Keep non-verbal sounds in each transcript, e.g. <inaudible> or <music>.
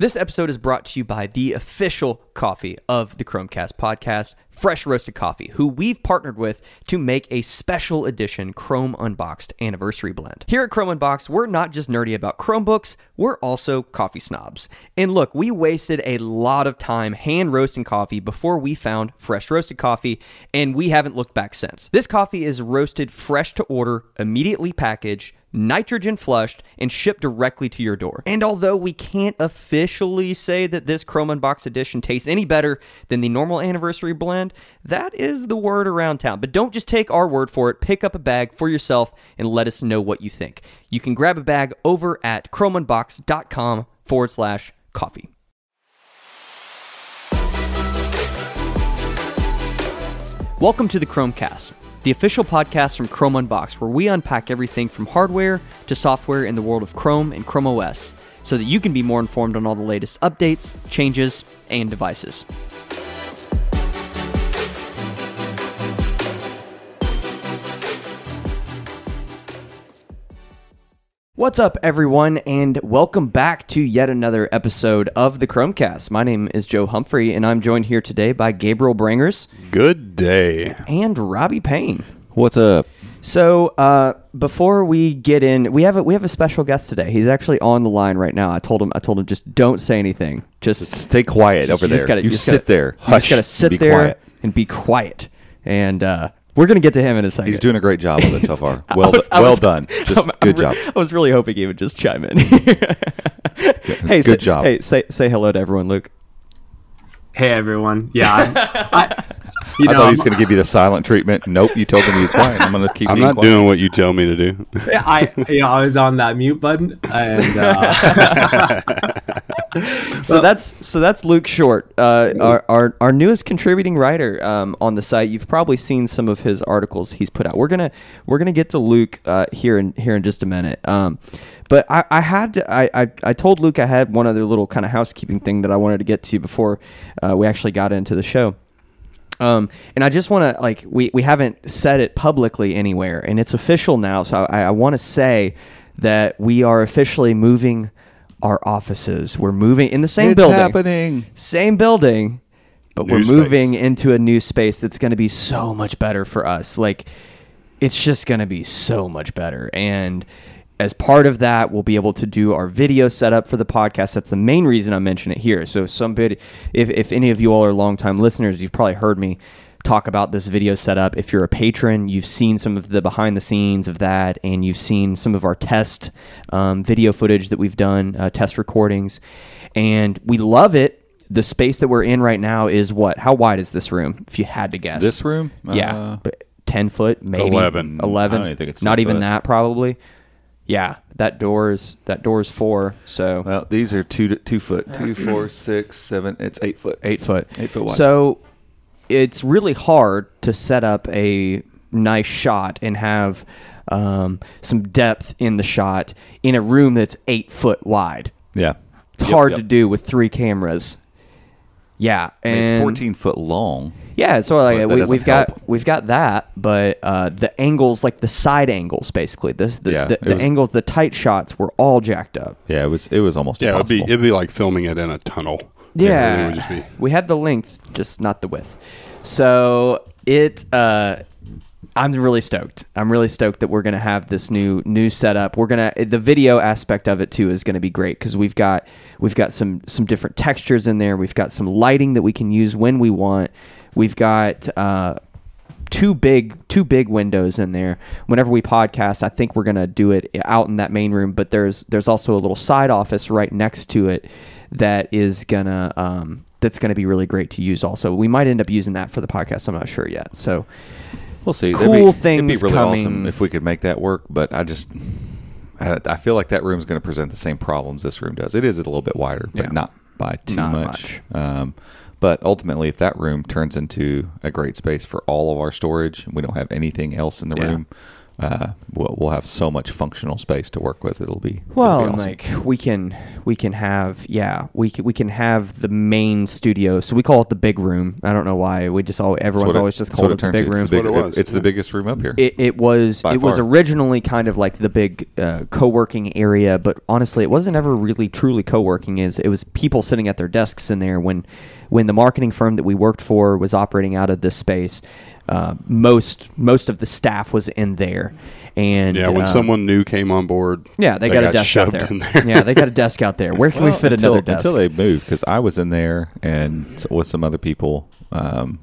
This episode is brought to you by the official coffee of the Chrome Cast podcast, Fresh Roasted Coffee, who we've partnered with to make a special edition Chrome Unboxed anniversary blend. Here at Chrome Unboxed, we're not just nerdy about Chromebooks, we're also coffee snobs. And look, we wasted a lot of time hand roasting coffee before we found Fresh Roasted Coffee, and we haven't looked back since. This coffee is roasted fresh to order, immediately packaged nitrogen flushed, and shipped directly to your door. And although we can't officially say that this Chrome Unboxed edition tastes any better than the normal anniversary blend, that is the word around town. But don't just take our word for it. Pick up a bag for yourself and let us know what you think. You can grab a bag over at chromeunboxed.com forward slash coffee. Welcome to the Chrome Cast, the official podcast from Chrome Unboxed, where we unpack everything from hardware to software in the world of Chrome and Chrome OS, so that you can be more informed on all the latest updates, changes, and devices. What's up, everyone, and welcome back to yet another episode of the Chrome Cast. My name is Joe Humphrey, and I'm joined here today by Gabriel Brangers Good day. and Robbie Payne. What's up? So, uh, before we get in, we have a we have a special guest today. He's actually on the line right now. I told him I told him just don't say anything. Just Stay quiet just- over you there. just gotta- you just sit gotta- there. You just gotta and sit be there quiet. and be quiet. And uh, we're gonna get to him in a second. He's doing a great job of it so <laughs> far. Well, was- well <laughs> was- done. Just I'm- <laughs> I'm good job. I was really hoping he would just chime in. hey, Good say, job. Hey, say say hello to everyone, Luke. Hey everyone. Yeah, I'm, I, you I thought he was going to give you the silent treatment. Nope, you told him he was quiet. I'm going to keep I'm not quiet. doing what you tell me to do. I, you know, I was on that mute button, and uh, <laughs> So that's so that's Luke Short, uh, our, our our newest contributing writer um, on the site. You've probably seen some of his articles he's put out. We're gonna we're gonna get to Luke uh, here in here in just a minute. Um, but I, I had to, I, I I told Luke I had one other little kind of housekeeping thing that I wanted to get to before uh, we actually got into the show. Um, and I just want to like we we haven't said it publicly anywhere, and it's official now. So I, I want to say that we are officially moving our offices. We're moving in the same It's building, happening. same building, but New we're space. moving into a new space that's going to be so much better for us. Like it's just going to be so much better and as part of that we'll be able to do our video setup for the podcast that's the main reason i mention it here so somebody if, if any of you all are longtime listeners you've probably heard me talk about this video setup if you're a patron you've seen some of the behind the scenes of that and you've seen some of our test um, video footage that we've done uh, test recordings and we love it the space that we're in right now is what how wide is this room if you had to guess This room? yeah, Uh, ten foot, maybe 11. Eleven. I don't even think it's not even foot. that. Probably. Yeah, that door is that door is four, so Well, these are two two foot, two, four, six, seven. It's eight foot. eight foot. Eight foot wide. So it's really hard to set up a nice shot and have um, some depth in the shot in a room that's eight foot wide. Yeah. It's Yep, hard yep. to do with three cameras. Yeah, I mean, and it's 14 foot long. Yeah, so like we, we've, got we've got that, but uh, the angles, like the side angles, basically the the, Yeah, the, the was- angles, the tight shots were all jacked up. Yeah, it was it was almost Yeah, it'd be it'd be like filming it in a tunnel. Yeah, just be. we had the length, just not the width. So it, uh, I'm really stoked. I'm really stoked that we're gonna have this new new setup. We're gonna the video aspect of it too is gonna be great because we've got we've got some some different textures in there. We've got some lighting that we can use when we want. We've got. Uh, two big two big windows in there. Whenever we podcast, I think we're gonna do it out in that main room. But there's there's also a little side office right next to it that is gonna um, that's gonna be really great to use. Also, we might end up using that for the podcast. I'm not sure yet. So We'll see. Cool That'd be, things It'd be really coming. awesome if we could make that work, but I just, I, I feel like that room is going to present the same problems this room does. It is a little bit wider, but Yeah. not by too Not much. Um, but ultimately, if that room turns into a great space for all of our storage, and we don't have anything else in the Yeah. room, uh, we'll, we'll have so much functional space to work with. It'll be it'll Well, be and awesome. like we can we can have yeah we can, we can have the main studio. So we call it the big room. I don't know why we just all everyone's what it- always just called what it the big room. It's the, big, it was, it's the biggest room up here. It, it was By it was originally kind of like the big uh, co-working area, but honestly, it wasn't ever really truly co-working. Is it was people sitting at their desks in there when when the marketing firm that we worked for was operating out of this space. Uh, most most of the staff was in there, and Yeah, when uh, someone new came on board, yeah they, got, a desk out shoved there. in there. yeah, they got a desk out there. Where can we fit until, another desk? until they moved because I was in there and with some other people. Um,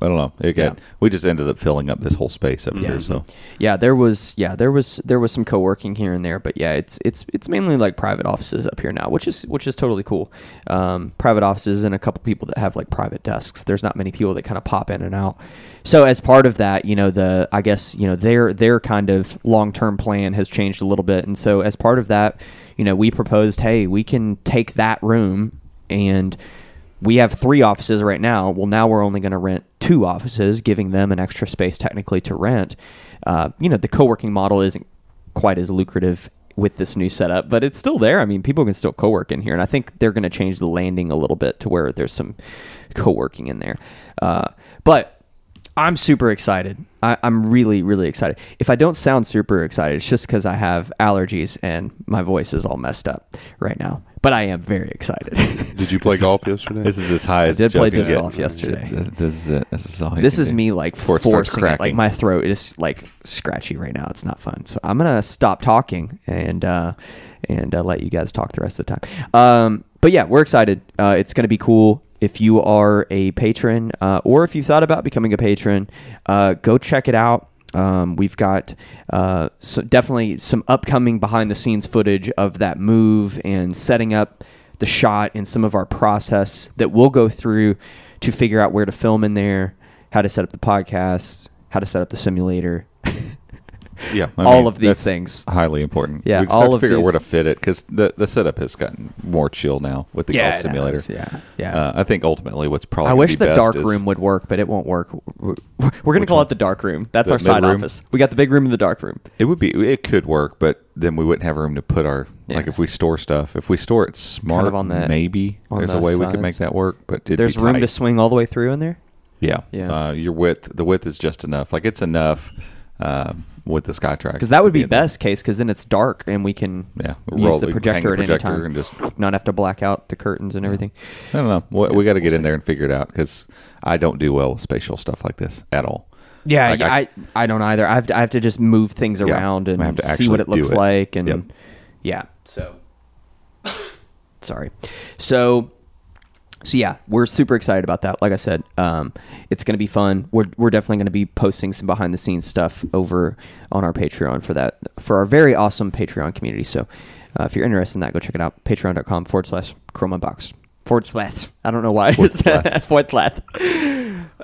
I don't know. It got, Yeah. We just ended up filling up this whole space up here. So yeah there was yeah there was there was some co-working here and there but yeah it's it's it's mainly like private offices up here now which is which is totally cool um, private offices and a couple people that have like private desks there's not many people that kind of pop in and out so as part of that you know the i guess you know their their kind of long-term plan has changed a little bit and so as part of that you know we proposed hey we can take that room and we have three offices right now. Well, now we're only going to rent two offices, giving them an extra space technically to rent. Uh, you know, the co working model isn't quite as lucrative with this new setup, but it's still there. I mean, people can still co work in here. And I think they're going to change the landing a little bit to where there's some co working in there. Uh, but I'm super excited. I, I'm really, really excited. If I don't sound super excited, it's just because I have allergies and my voice is all messed up right now. But I am very excited. <laughs> Did you play golf yesterday? this is as high as I did play joke disc golf yesterday. This is it. This is all. this is me like before it starts forcing it. Like my throat is like scratchy right now. It's not fun. So I'm gonna stop talking and uh, and uh, let you guys talk the rest of the time. Um, but yeah, we're excited. Uh, it's gonna be cool. If you are a patron, uh, or if you thought about becoming a patron, uh, go check it out. Um, we've got uh, so definitely some upcoming behind the scenes footage of that move and setting up the shot and some of our process that we'll go through to figure out where to film in there, how to set up the podcast, how to set up the simulator. <laughs> Yeah, I all mean, of these things. highly important. Yeah, we just all have to of figure out where to fit it because the the setup has gotten more chill now with the Yeah, golf simulator. has, yeah, yeah. Uh, I think ultimately what's probably I wish be the best dark is- room would work, but it won't work. We're, we're going to call one? it the dark room. That's The our side mid-room? office. We got the big room and the dark room. It would be. It could work, but then we wouldn't have room to put our like if we store stuff. If we store it smart, of on the- maybe on there's the a way we could make that work. But There's room tight. to swing all the way through in there. Yeah, Yeah. Uh, your width, the width is just enough. Like it's enough um, with the SkyTrak. Because that would be best case, because then it's dark and we can Yeah, use roll the projector at the any projector time and just- not have to black out the curtains and everything. I don't know. We, we got to get in there and figure it out because I don't do well with spatial stuff like this at all. Yeah, Like, I- I, I don't either. I have to, I have to just move things Yeah, around and have to see what it looks it. like, and Yep. yeah. So <coughs> sorry. So so yeah, we're super excited about that. Like I said, um, it's going to be fun. We're we're definitely going to be posting some behind the scenes stuff over on our Patreon for that for our very awesome Patreon community. So uh, if you're interested in that, go check it out. Patreon.com forward slash ChromeUnboxed forward slash. I don't know why. I Forward just <laughs> said forward slash.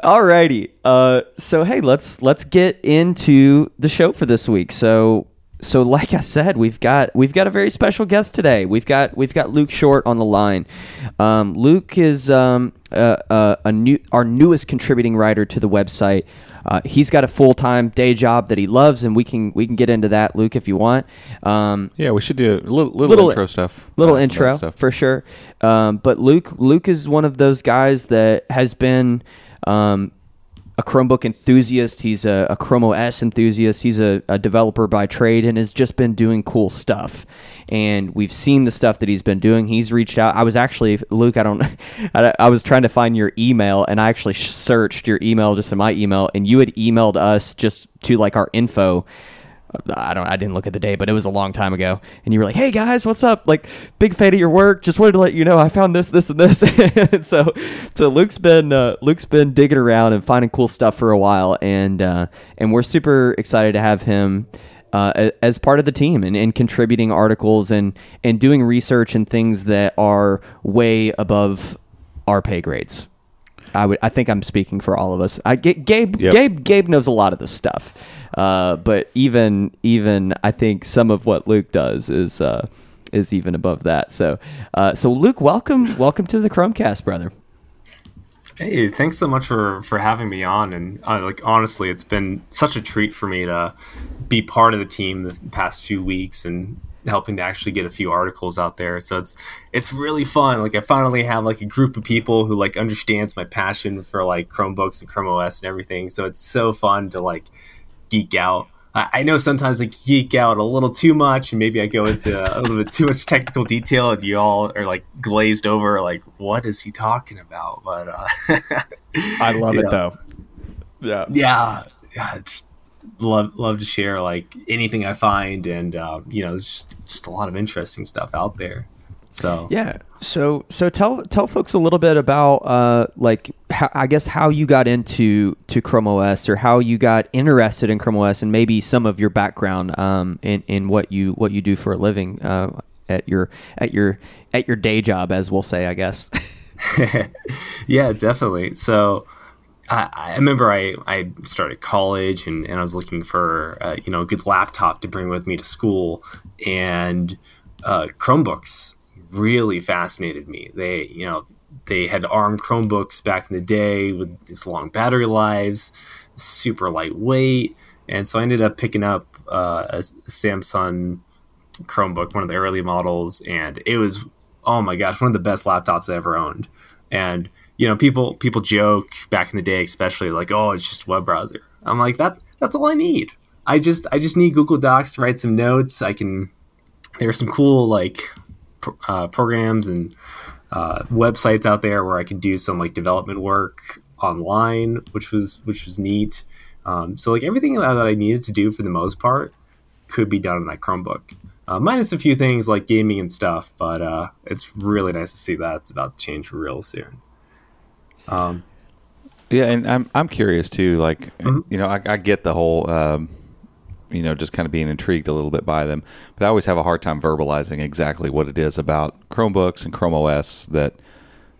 Alrighty. Uh, so hey, let's let's get into the show for this week. So so like I said, we've got we've got a very special guest today. We've got we've got Luke Short on the line. Um, Luke is um, uh, uh, a new our newest contributing writer to the website. Uh, he's got a full time day job that he loves, and we can we can get into that, Luke, if you want. Um, Yeah, we should do a little little, Little- intro stuff. little uh, intro stuff. for sure. Um, but Luke, Luke is one of those guys that has been um, a Chromebook enthusiast. He's a, a Chrome OS enthusiast. He's a, a developer by trade and has just been doing cool stuff. And we've seen the stuff that he's been doing. He's reached out. I was actually Luke. I don't. <laughs> I, I was trying to find your email, and I actually searched your email just in my email, and you had emailed us just to like our info. I don't. I didn't look at the day, but it was a long time ago. And you were like, "Hey guys, what's up? Like, big fan of your work. Just wanted to let you know I found this, this, and this." and <laughs> so, so Luke's been uh, Luke's been digging around and finding cool stuff for a while, and uh, and we're super excited to have him. Uh, as part of the team and, and contributing articles and, and doing research and things that are way above our pay grades. I would. I think I'm speaking for all of us. I Gabe. Yep. Gabe. Gabe knows a lot of this stuff, uh, but even even I think some of what Luke does is uh, is even above that. So uh, so Luke, welcome welcome to the Chrome Cast, brother. Hey, thanks so much for for having me on. And uh, like honestly, it's been such a treat for me to be part of the team the past few weeks and helping to actually get a few articles out there. So it's it's really fun. Like I finally have like a group of people who like understands my passion for like Chromebooks and Chrome OS and everything. So it's so fun to like geek out. I, I know sometimes I geek out a little too much, and maybe I go into a <laughs> little bit too much technical detail, and you all are like glazed over, like what is he talking about? But uh, I love <laughs> it know. though. Yeah. yeah, yeah, just love love to share like anything I find, and uh, you know, there's just just a lot of interesting stuff out there. So Yeah. So so tell tell folks a little bit about uh like how, I guess how you got into to Chrome OS or how you got interested in Chrome OS and maybe some of your background um in in what you what you do for a living uh at your at your at your day job as we'll say I guess. <laughs> <laughs> yeah, definitely. So I, I remember I, I started college and, and I was looking for uh, you know a good laptop to bring with me to school, and uh, Chromebooks really fascinated me. They you know they had ARM Chromebooks back in the day with these long battery lives, super lightweight, and so I ended up picking up uh, a Samsung Chromebook, one of the early models, and it was oh my gosh, one of the best laptops I ever owned. And you know, people people joke back in the day, especially like, oh, it's just a web browser. I'm like that. That's all I need. I just I just need Google Docs to write some notes. I can. There's some cool like uh, programs and uh, websites out there where I could do some like development work online, which was which was neat. Um, so like everything that I needed to do for the most part could be done on that Chromebook. Uh, minus a few things like gaming and stuff, but uh, it's really nice to see that it's about to change for real soon. Um, Yeah, and I'm I'm curious too. Like, Mhm. you know, I, I get the whole, um, you know, just kind of being intrigued a little bit by them, but I always have a hard time verbalizing exactly what it is about Chromebooks and Chrome OS that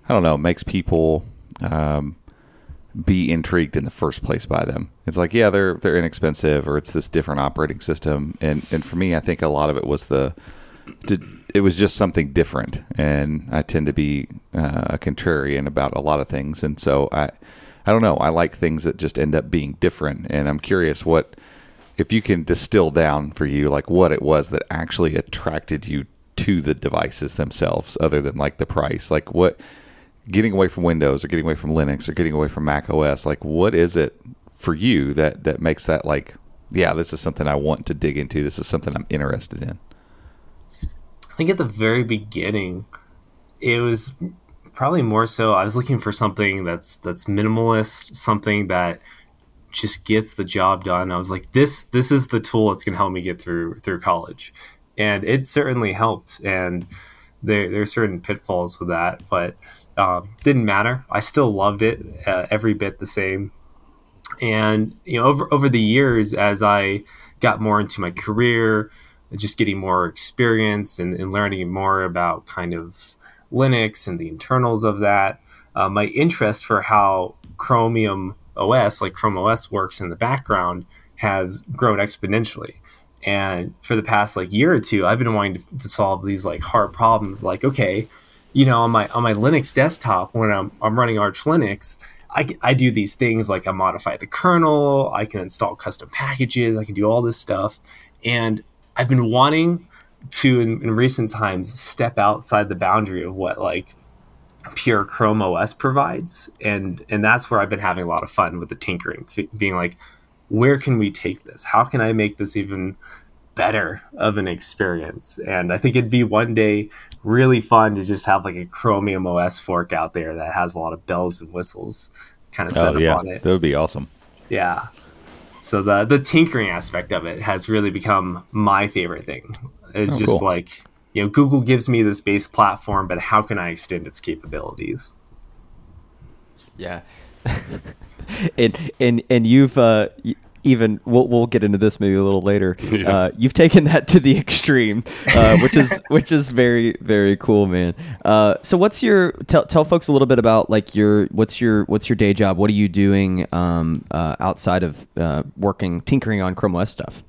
I don't know makes people um, be intrigued in the first place by them. It's like, yeah, they're they're inexpensive, or it's this different operating system, and and for me, I think a lot of it was the to, it was just something different, and I tend to be uh, a contrarian about a lot of things, and so I, I don't know, I like things that just end up being different, and I'm curious what if you can distill down for you like what it was that actually attracted you to the devices themselves, other than like the price, like what getting away from Windows or getting away from Linux or getting away from Mac OS, like what is it for you that that makes that like, yeah, this is something I want to dig into. This is something I'm interested in. I think at the very beginning, it was probably more so I was looking for something that's that's minimalist, something that just gets the job done. I was like, this this is the tool that's gonna help me get through through college, and it certainly helped. And there there are certain pitfalls with that, but um, didn't matter. I still loved it uh, every bit the same. And you know, over over the years, as I got more into my career, just getting more experience and, and learning more about kind of Linux and the internals of that, uh, my interest for how Chromium OS, like Chrome OS, works in the background has grown exponentially. And for the past like year or two, I've been wanting to, to solve these like hard problems. Like, okay, you know, on my on my Linux desktop when I'm I'm running Arch Linux, I, I do these things like I modify the kernel, I can install custom packages, I can do all this stuff, and I've been wanting to in, in recent times step outside the boundary of what like pure Chrome OS provides, and and that's where I've been having a lot of fun with the tinkering, f- being like, where can we take this? How can I make this even better of an experience? And I think it'd be one day really fun to just have like a Chromium OS fork out there that has a lot of bells and whistles kind of oh, set Oh up yeah, on it. that would be awesome. Yeah. So the the tinkering aspect of it has really become my favorite thing. It's Oh, just cool. like you know, Google gives me this base platform, but how can I extend its capabilities? Yeah. <laughs> and and and you've uh even we'll we'll get into this maybe a little later. <laughs> Yeah. Uh, you've taken that to the <laughs> extreme, uh, which is which is very very cool, man. Uh, so what's your tell tell folks a little bit about like your what's your what's your day job? What are you doing um, uh, outside of uh, working tinkering on Chrome OS stuff?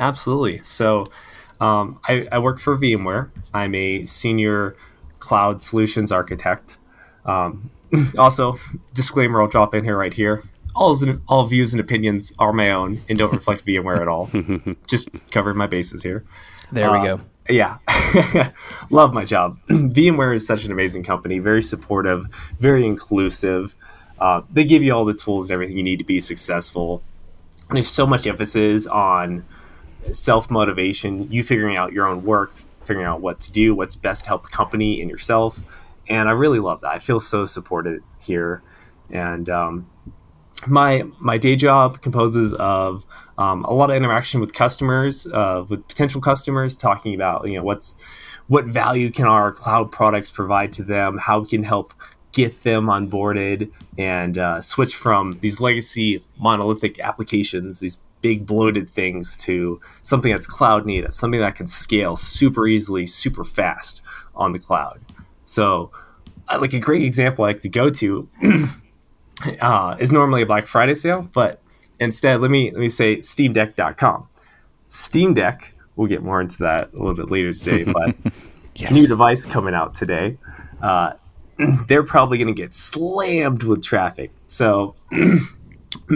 Absolutely. So, um, I, I work for VMware. I'm a senior cloud solutions architect. Um, <laughs> also, disclaimer I'll drop in here right here. all all views and opinions are my own and don't reflect VMware at all. <laughs> Just covering my bases here. There Uh, we go. Yeah, <laughs> love my job. <clears throat> VMware is such an amazing company, very supportive, very inclusive. Uh, they give you all the tools and everything you need to be successful. There's so much emphasis on self motivation, you figuring out your own work, figuring out what to do, what's best to help the company and yourself. And I really love that. I feel so supported here. And um, my my day job composes of um, a lot of interaction with customers, uh, with potential customers, talking about you know what's what value can our cloud products provide to them, how we can help get them onboarded and uh, switch from these legacy monolithic applications, these big bloated things, to something that's cloud native, something that can scale super easily, super fast on the cloud. So, uh, like a great example I like to go to <clears throat> uh, is normally a Black Friday sale, but instead, let me let me say SteamDeck.com. Steam Deck. We'll get more into that a little bit later today, <laughs> but new device coming out today. Uh, <clears throat> they're probably going to get slammed with traffic. So, <clears throat>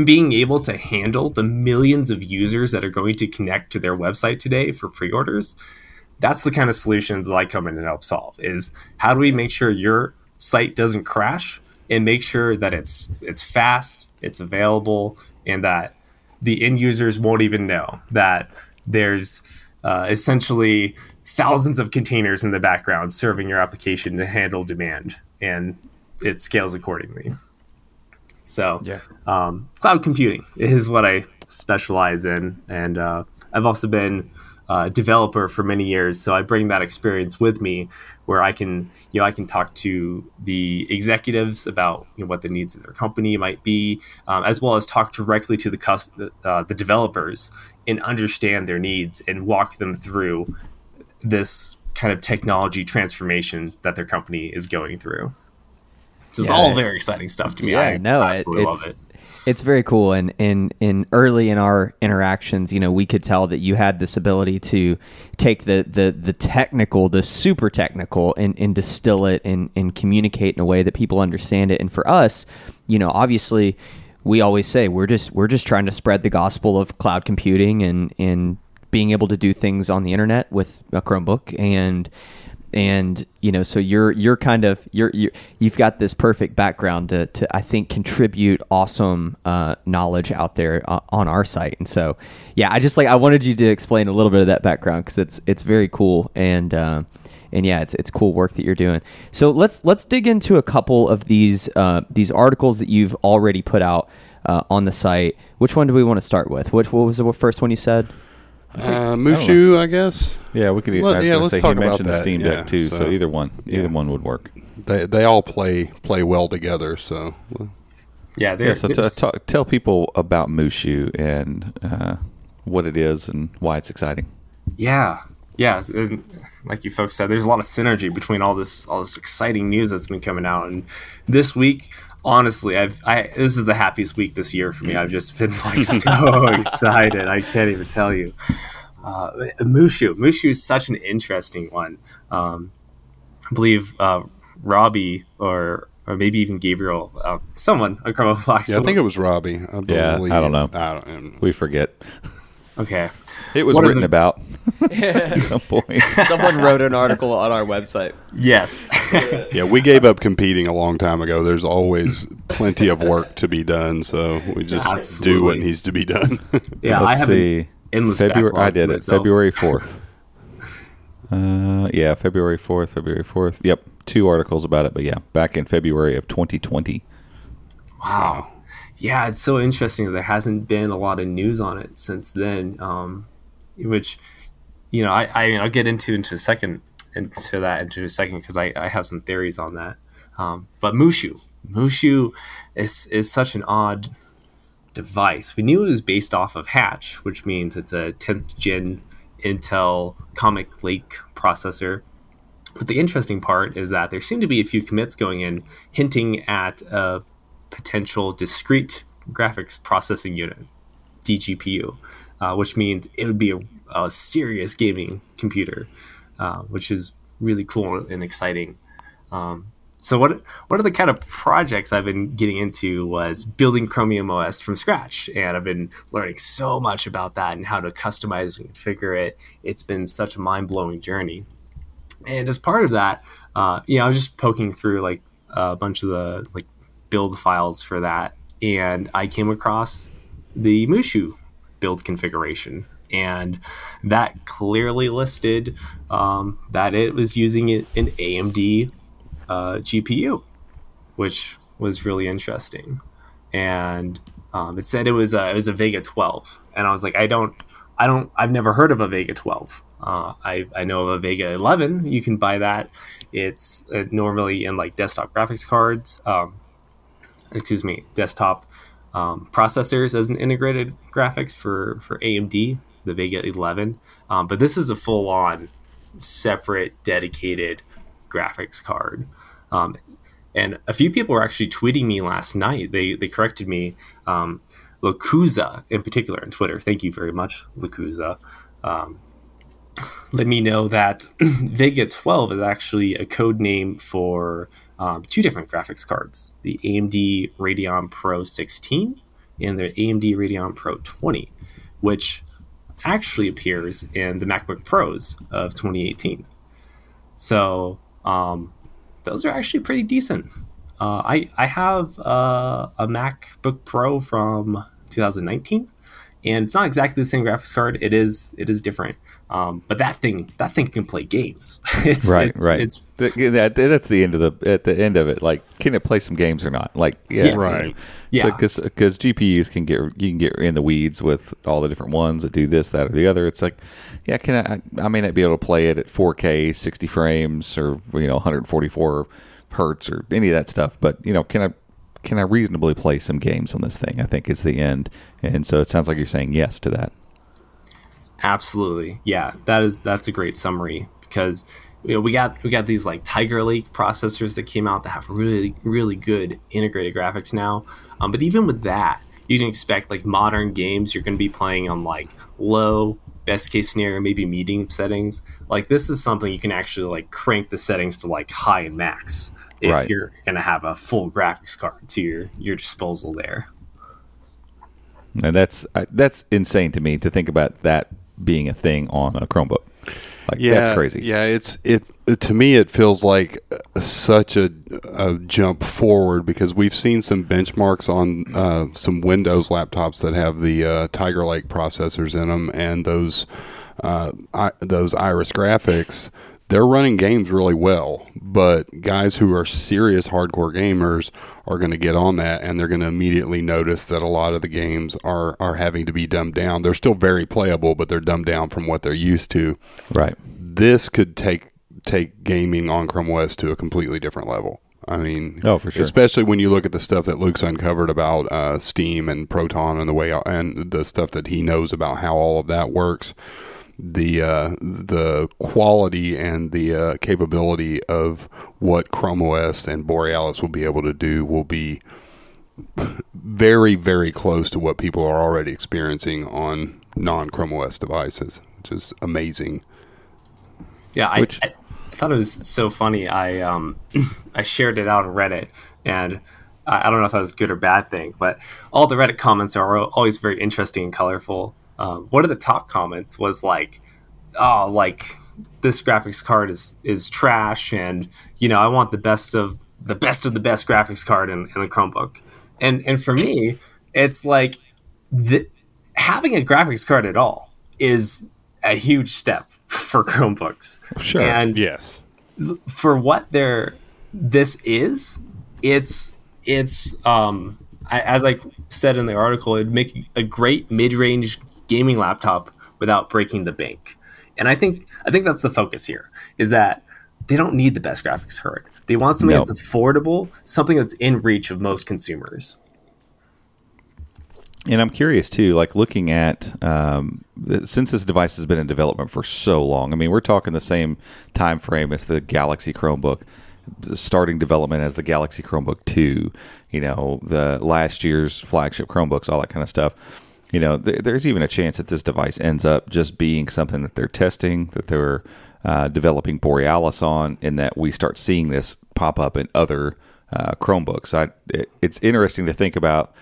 being able to handle the millions of users that are going to connect to their website today for pre-orders, that's the kind of solutions that I come in and help solve. Is how do we make sure your site doesn't crash and make sure that it's it's fast, it's available, and that the end users won't even know that there's uh, essentially thousands of containers in the background serving your application to handle demand, and it scales accordingly. So, Yeah. um, cloud computing is what I specialize in, and uh, I've also been a developer for many years. So I bring that experience with me, where I can, you know, I can talk to the executives about you know, what the needs of their company might be, um, as well as talk directly to the cus- uh, the developers and understand their needs and walk them through this kind of technology transformation that their company is going through. It's Yeah. all very exciting stuff to me. Yeah, I know. it, absolutely love it. it's very cool. And in in early in our interactions, you know, we could tell that you had this ability to take the the the technical, the super technical, and and distill it and and communicate in a way that people understand it. And for us, you know, obviously, we always say we're just we're just trying to spread the gospel of cloud computing and and being able to do things on the internet with a Chromebook and and you know so you're you're kind of you're, you're you've got this perfect background to, to I think contribute awesome uh, knowledge out there uh, on our site. And so yeah I just like I wanted you to explain a little bit of that background because it's it's very cool. And uh, and yeah it's it's cool work that you're doing. So let's let's dig into a couple of these uh, these articles that you've already put out uh, on the site. Which one do we want to start with? Which what was the first one you said Uh, Mushu, I guess. Yeah, we could. Let- yeah, let's say, talk he about mentioned the that. Steam Yeah, Deck too, so, so- either one, either one would work. They they all play play well together. So Yeah, Yeah, so t- t- tell people about Mushu and uh, what it is and why it's exciting. yeah, yeah. And like you folks said, there's a lot of synergy between all this all this exciting news that's been coming out. And this week, honestly, I've I this is the happiest week this year for me. I've just been <laughs> like so excited. I can't even tell you. Uh, Mushu, Mushu is such an interesting one. Um, I believe uh, Robbie or or maybe even Gabriel, uh, someone a Chrome Unboxed. yeah, I think it was Robbie. I Yeah, I don't know. I don't, We forget. okay. It was What written the- about <laughs> <laughs> at some point. someone wrote an article on our website Yes. <laughs> yeah, we gave up competing a long time ago. There's always plenty of work to be done, so we just do what needs to be done. yeah, I Let's have see. an endless February. I did it. myself. February fourth. Uh, yeah, February fourth. February fourth. Yep, two articles about it. But yeah, back in February of 2020. Wow. Yeah, it's so interesting that there hasn't been a lot of news on it since then. Um, which, you know, I, I I'll get into into a second into that into a second because I, I have some theories on that. Um, but Mushu, Mushu is is such an odd device. We knew it was based off of Hatch, which means it's a 10th gen Intel Comet Lake processor. But the interesting part is that there seem to be a few commits going in hinting at a potential discrete graphics processing unit, DGPU, uh, which means it would be a, a serious gaming computer, uh, which is really cool and exciting. Um, so what one of the kind of projects I've been getting into was building Chromium OS from scratch, and I've been learning so much about that and how to customize and configure it. It's been such a mind blowing journey, and as part of that, uh, you know, I was just poking through like a bunch of the like build files for that, and I came across the Mushu build configuration, and that clearly listed um, that it was using an AMD uh, GPU, which was really interesting. And um, it said it was a, it was a Vega 12, and I was like, I don't, I don't, I've never heard of a Vega 12. Uh, I, I know of a Vega 11. You can buy that. It's uh, normally in like desktop graphics cards. Um, excuse me, desktop um, processors as an integrated graphics for for AMD, the Vega 11. Um, but this is a full on separate dedicated graphics card. Um, and a few people were actually tweeting me last night. They they corrected me. Um, Lakuza in particular on Twitter. Thank you very much, Lakuza. Um, let me know that <clears throat> Vega 12 is actually a code name for um, two different graphics cards the AMD Radeon Pro 16 and the AMD Radeon Pro 20, which actually appears in the MacBook Pros of 2018. So um, those are actually pretty decent. Uh, I I have uh, a MacBook Pro from 2019, and it's not exactly the same graphics card. It is it is different. Um, but that thing that thing can play games. <laughs> it's, right, it's, right. It's The- that, that's the end of the at the end of it. Like, can it play some games or not? Like, yeah, Yes. Right. Yeah. because because GPUs can get you can get in the weeds with all the different ones that do this, that, or the other. It's like, yeah, can I? I may not be able to play it at 4K, 60 frames, or you know, 144 hertz, or any of that stuff. But you know, can I? Can I reasonably play some games on this thing? I think is the end, and so it sounds like you're saying yes to that. Absolutely, yeah. That is that's a great summary because you know, we got we got these like Tiger Lake processors that came out that have really really good integrated graphics now. Um, but even with that, you can expect like modern games you're going to be playing on like low best case scenario maybe medium settings. Like this is something you can actually like crank the settings to like high and max if Right. you're going to have a full graphics card to your your disposal there. And that's that's insane to me to think about that being a thing on a Chromebook. Like that's crazy. Yeah, it's it to me it feels like uh, such a, a jump forward because we've seen some benchmarks on uh, some Windows laptops that have the uh, Tiger Lake processors in them and those uh, I, those Iris graphics. They're running games really well, but guys who are serious hardcore gamers are going to get on that and they're going to immediately notice that a lot of the games are are having to be dumbed down. They're still very playable, but they're dumbed down from what they're used to Right. this could take take gaming on Chrome OS to a completely different level. I mean, Oh, for sure. Especially when you look at the stuff that Luke's uncovered about uh, Steam and Proton and the way and the stuff that he knows about how all of that works. The uh, the quality and the uh, capability of what Chrome OS and Borealis will be able to do will be very very close to what people are already experiencing on non Chrome OS devices, which is amazing. Yeah, I, Which- I, I thought it was so funny. I um <clears throat> I shared it out on Reddit, and I, I don't know if that was a good or bad thing, but all the Reddit comments are always very interesting and colorful. Um, one of the top comments was like, "Oh, like this graphics card is is trash, and you know I want the best of the best of the best graphics card in, in the Chromebook." And and for me, it's like the, having a graphics card at all is a huge step <laughs> for Chromebooks. Sure. And Yes. for what they're this is, it's it's um I, as I said in the article, it'd make a great mid-range gaming laptop without breaking the bank. And I think I think that's the focus here is that they don't need the best graphics card. They want something No. that's affordable, something that's in reach of most consumers. And I'm curious too, like looking at um, since this device has been in development for so long. I mean, we're talking the same time frame as the Galaxy Chromebook, starting development as the Galaxy Chromebook Two. You know, the last year's flagship Chromebooks, all that kind of stuff. You know, th- there's even a chance that this device ends up just being something that they're testing, that they're uh, developing Borealis on, and that we start seeing this pop up in other uh, Chromebooks. I, it, it's interesting to think about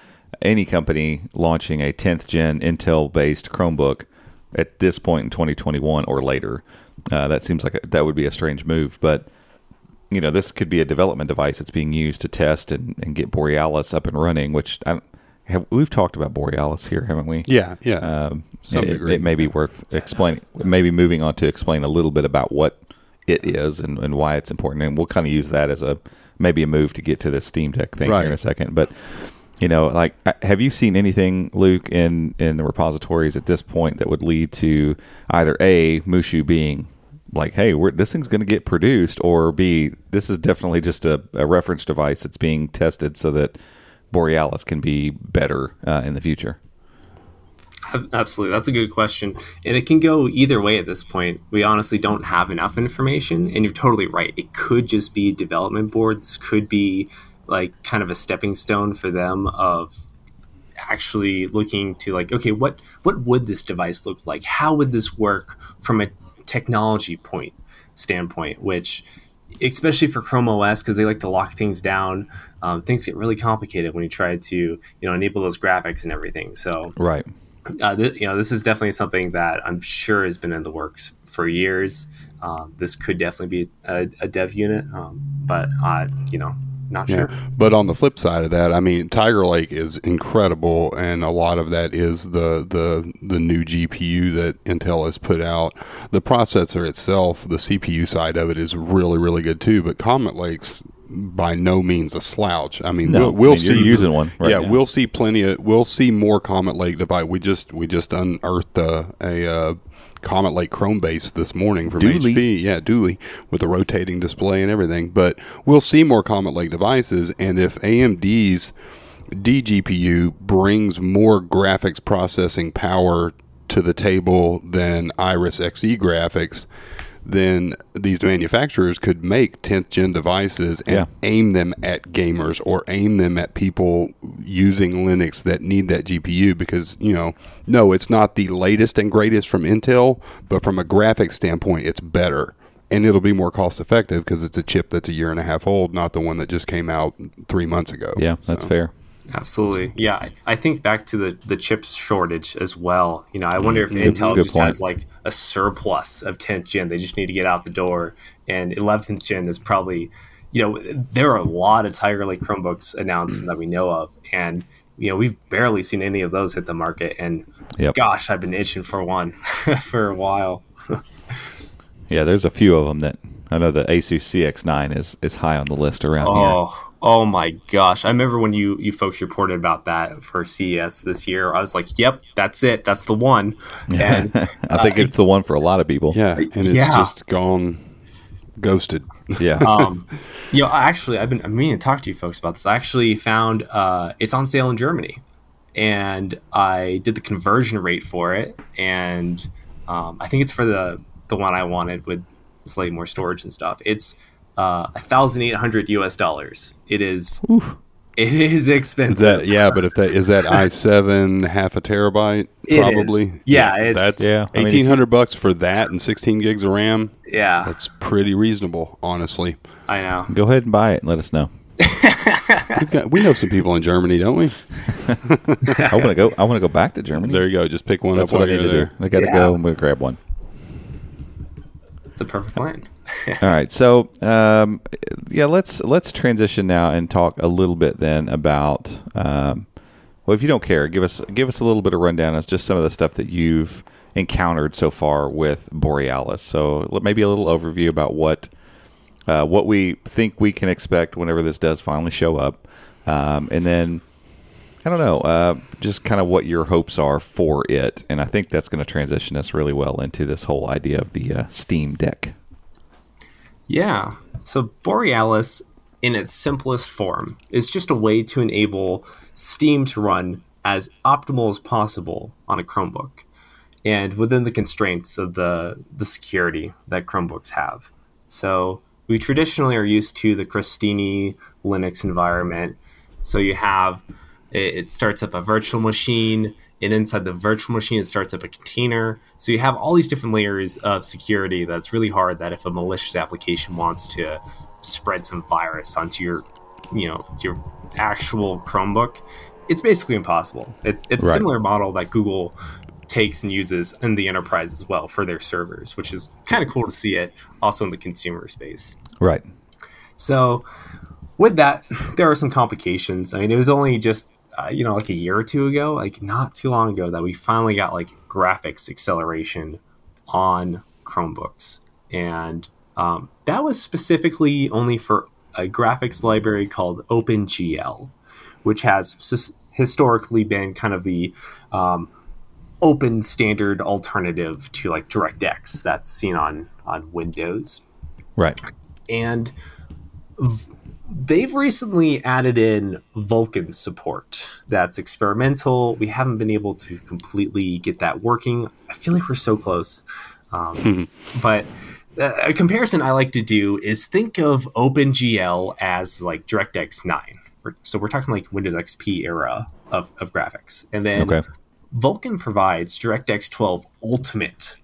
any company launching a 10th gen Intel based Chromebook at this point in 2021 or later. Uh, that seems like a, that would be a strange move, but you know, this could be a development device that's being used to test and, and get Borealis up and running. Which I have, we've talked about Borealis here, haven't we? Yeah, yeah. Um, Some it, degree. it may be worth explaining. Maybe moving on to explain a little bit about what it is and, and why it's important, and we'll kind of use that as a maybe a move to get to the Steam Deck thing here in a second. But you know, like, have you seen anything, Luke, in in the repositories at this point that would lead to either a Mushu being like, hey, we're, this thing's going to get produced, or b, this is definitely just a, a reference device that's being tested so that Borealis can be better uh, in the future. Absolutely. That's a good question. And it can go either way at this point. We honestly don't have enough information. And you're totally right. It could just be development boards, could be like kind of a stepping stone for them of actually looking to like, okay, what what would this device look like? How would this work from a technology point standpoint, which especially for Chrome OS because they like to lock things down. Um, things get really complicated when you try to you know enable those graphics and everything. So Right. uh, th- you know, this is definitely something that I'm sure has been in the works for years. Um, this could definitely be a, a dev unit, um, but uh, you know, not Yeah. sure. But on the flip side of that, I mean, Tiger Lake is incredible, and a lot of that is the the the new GPU that Intel has put out. The processor itself, the CPU side of it, is really really good too. But Comet Lake's by no means a slouch. I mean, No, we'll, we'll I mean, you're see using one right yeah, now. we'll see plenty of. We'll see more Comet Lake device. We just we just unearthed a. a uh, Comet Lake Chrome base this morning from Dooly. HP. Yeah, Dooly with a rotating display and everything. But we'll see more Comet Lake devices, and if AMD's DGPU brings more graphics processing power to the table than Iris Xe graphics, then these manufacturers could make 10th gen devices and Yeah. aim them at gamers or aim them at people using Linux that need that GPU because, you know, no, it's not the latest and greatest from Intel, but from a graphics standpoint, it's better. And it'll be more cost effective because it's a chip that's a year and a half old, not the one that just came out three months ago. Yeah, that's So- fair. Absolutely. Yeah. I- think back to the, the chip shortage as well. You know, I wonder if Mm, good- Intel good just point. has like a surplus of 10th gen. They just need to get out the door. And 11th gen is probably, you know, there are a lot of Tiger Lake Chromebooks announced that we know of. And, you know, we've barely seen any of those hit the market. And Yep. gosh, I've been itching for one <laughs> for a while. <laughs> Yeah, there's a few of them that I know the Asus CX9 is is high on the list around here. Oh, my gosh! I remember when you you folks reported about that for CES this year. I was like, "Yep, that's it. That's the one." And <laughs> I think it's the one for a lot of people. Yeah, and it's Yeah. just gone ghosted. Yeah. <laughs> um, you know, actually, I've been I meaning to talk to you folks about this. I actually found uh, it's on sale in Germany, and I did the conversion rate for it, and um, I think it's for the the one I wanted with slightly more storage and stuff. It's uh, thousand eight hundred US dollars. It is. It is expensive. Is that yeah, but if that is that i seven half a terabyte, It is. probably. Yeah, it's- that's Yeah, I mean, eighteen hundred bucks for that and sixteen gigs of RAM. yeah, That's pretty reasonable, honestly. I know. Go ahead and buy it and let us know. <laughs> We've got, we know some people in Germany, don't we? <laughs> I want to go. I want to go back to Germany. There you go. Just pick one That's up what I while need you're to there. do. I got to Yeah. go. I'm going to grab one. It's a perfect plan. <laughs> All right. So, um, yeah, let's let's transition now and talk a little bit then about. Um, well, if you don't care, give us give us a little bit of rundown as just some of the stuff that you've encountered so far with Borealis. So maybe a little overview about what uh, what we think we can expect whenever this does finally show up, um, and then I don't know, uh, just kind of what your hopes are for it. And I think that's going to transition us really well into this whole idea of the uh, Steam Deck. Yeah. So Borealis, in its simplest form, is just a way to enable Steam to run as optimal as possible on a Chromebook, and within the constraints of the the security that Chromebooks have. So we traditionally are used to the Crostini Linux environment. So you have it, it starts up a virtual machine, and inside the virtual machine, it starts up a container. So you have all these different layers of security that's really hard. That if a malicious application wants to spread some virus onto your, you know, your actual Chromebook, it's basically impossible. It's it's a similar model that Google takes and uses in the enterprise as well for their servers, which is kind of cool to see it also in the consumer space. Right. So, with that, there are some complications. I mean, it was only just uh, you know like a year or two ago, like not too long ago, that we finally got like graphics acceleration on Chromebooks, and um, that was specifically only for a graphics library called OpenGL, which has historically been kind of the um, open standard alternative to like DirectX that's seen on on Windows Right. and v- they've recently added in Vulkan support. That's experimental. We haven't been able to completely get that working. I feel like we're so close. Um, but uh, a comparison I like to do is think of OpenGL as like DirectX 9. So we're talking like Windows XP era of, of graphics. And then Okay. Vulkan provides DirectX 12 Ultimate.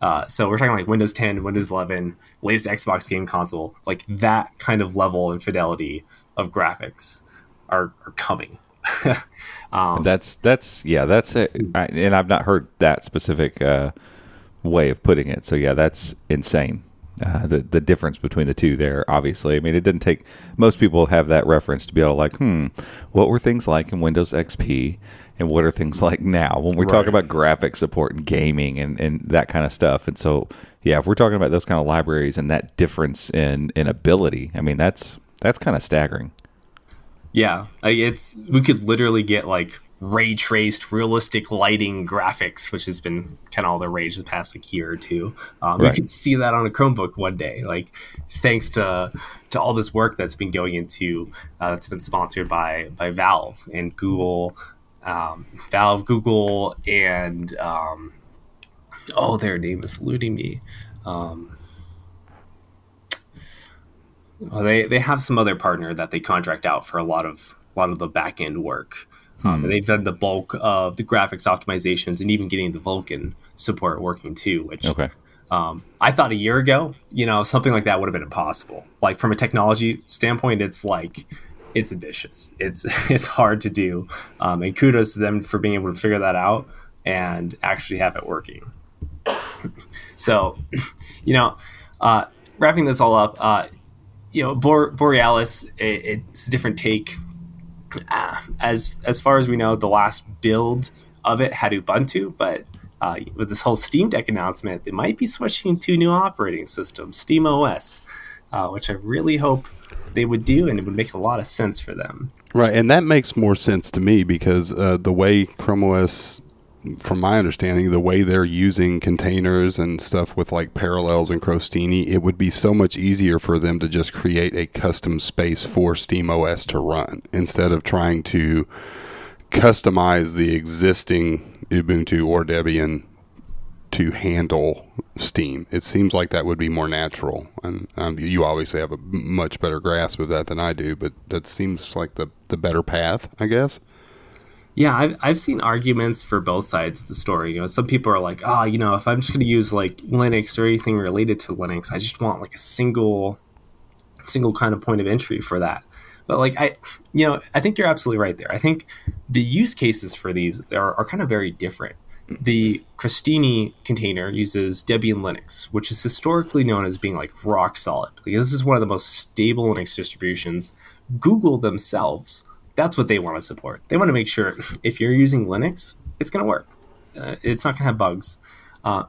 Uh, so we're talking like Windows 10, Windows 11, latest Xbox game console, like that kind of level and fidelity of graphics are, are coming. <laughs> um, That's that's yeah. That's it. I, and I've not heard that specific uh, way of putting it. So yeah, that's insane. Uh, the the difference between the two there, obviously. I mean, it didn't take most people have that reference to be able to like, hmm, what were things like in Windows XP, and what are things <laughs> like now when we talk about graphic support and gaming and and that kind of stuff. And so yeah, if we're talking about those kind of libraries and that difference in in ability, I mean, that's that's kind of staggering. Yeah, it's we could literally get like ray traced realistic lighting graphics, which has been kind of all the rage the past like year or two. Um, Right. You could see that on a Chromebook one day, like thanks to to all this work that's been going into uh, that's been sponsored by by Valve and Google, um, Valve, Google, and um, oh, their name is eluding me. Um, well, they they have some other partner that they contract out for a lot of a lot of the back end work. Um, and they've done the bulk of the graphics optimizations and even getting the Vulkan support working too, which Okay. um, I thought a year ago, you know, something like that would have been impossible. Like from a technology standpoint, it's like it's ambitious. It's <laughs> it's hard to do, um, and kudos to them for being able to figure that out and actually have it working. <laughs> So, <clears throat> you know, uh, wrapping this all up, uh, you know, Bor- Borealis, it, it's a different take. Uh, as as far as we know, the last build of it had Ubuntu, but uh, with this whole Steam Deck announcement, they might be switching to new operating system, Steam OS, uh, which I really hope they would do, and it would make a lot of sense for them. Right, and that makes more sense to me because uh, the way Chrome OS, from my understanding, the way they're using containers and stuff with like Parallels and Crostini, it would be so much easier for them to just create a custom space for Steam OS to run instead of trying to customize the existing Ubuntu or Debian to handle Steam. It seems like that would be more natural, and um, you obviously have a much better grasp of that than I do. But that seems like the the better path, I guess. Yeah, I've, I've seen arguments for both sides of the story. You know, some people are like, oh, you know, if I'm just going to use like Linux or anything related to Linux, I just want like a single, single kind of point of entry for that. But like I, you know, I think you're absolutely right there. I think the use cases for these are, are kind of very different. The Crostini container uses Debian Linux, which is historically known as being like rock solid. Like, this is one of the most stable Linux distributions. Google themselves that's what they want to support. They want to make sure <laughs> if you're using Linux, it's going to work. Uh, it's not going to have bugs. Uh,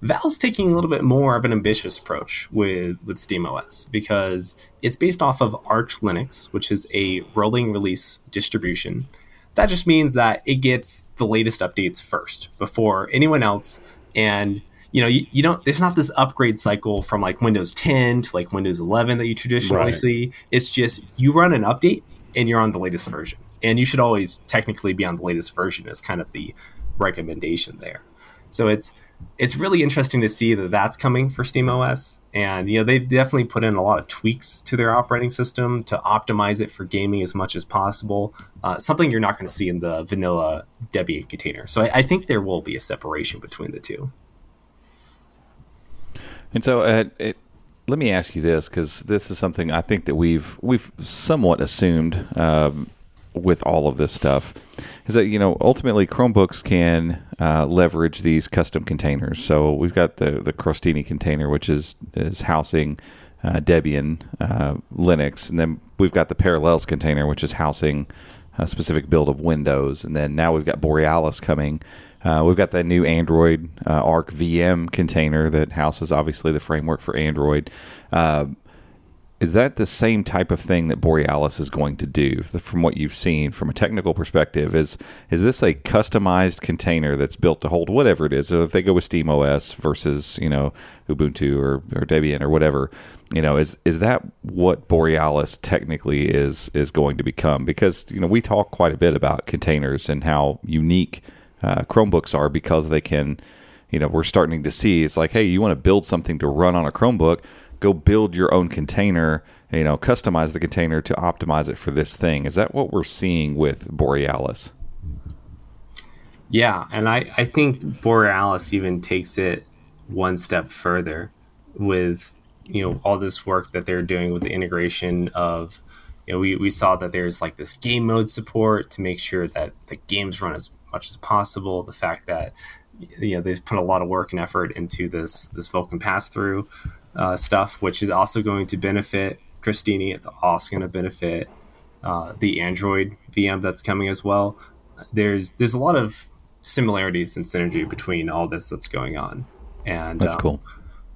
Valve's taking a little bit more of an ambitious approach with with SteamOS because it's based off of Arch Linux, which is a rolling release distribution. That just means that it gets the latest updates first before anyone else, and you know you, you don't. There's not this upgrade cycle from like Windows 10 to like Windows 11 that you traditionally Right. see. It's just you run an update and you're on the latest version. And you should always technically be on the latest version as kind of the recommendation there. So it's it's really interesting to see that that's coming for SteamOS, and you know they've definitely put in a lot of tweaks to their operating system to optimize it for gaming as much as possible. Uh, something you're not going to see in the vanilla Debian container. So I, I, think there will be a separation between the two. And so, uh, it, let me ask you this, because this is something I think that we've we've somewhat assumed um, with all of this stuff is that you know ultimately Chromebooks can uh, leverage these custom containers. So we've got the the Crostini container, which is is housing uh, Debian, uh, Linux, and then we've got the Parallels container, which is housing a specific build of Windows, and then now we've got Borealis coming. Uh, we've got the new Android uh, Arc VM container that houses obviously the framework for Android. Is that the same type of thing that Borealis is going to do from what you've seen from a technical perspective? Is is this a customized container that's built to hold whatever it is? So if they go with SteamOS versus you know Ubuntu or, or Debian or whatever, you know, is is that what Borealis technically is is going to become? Because you know we talk quite a bit about containers and how unique uh, Chromebooks are because they can. You know, we're starting to see it's like, hey, you want to build something to run on a Chromebook go build your own container, you know, customize the container to optimize it for this thing. Is that what we're seeing with Borealis? Yeah, and I, I think Borealis even takes it one step further with you know all this work that they're doing with the integration of you know we, we saw that there's like this game mode support to make sure that the games run as much as possible the fact that you know they've put a lot of work and effort into this this Vulkan pass through uh, stuff, which is also going to benefit Crostini. It's also going to benefit uh, the Android VM that's coming as well. There's there's a lot of similarities and synergy between all this that's going on, and that's um, cool.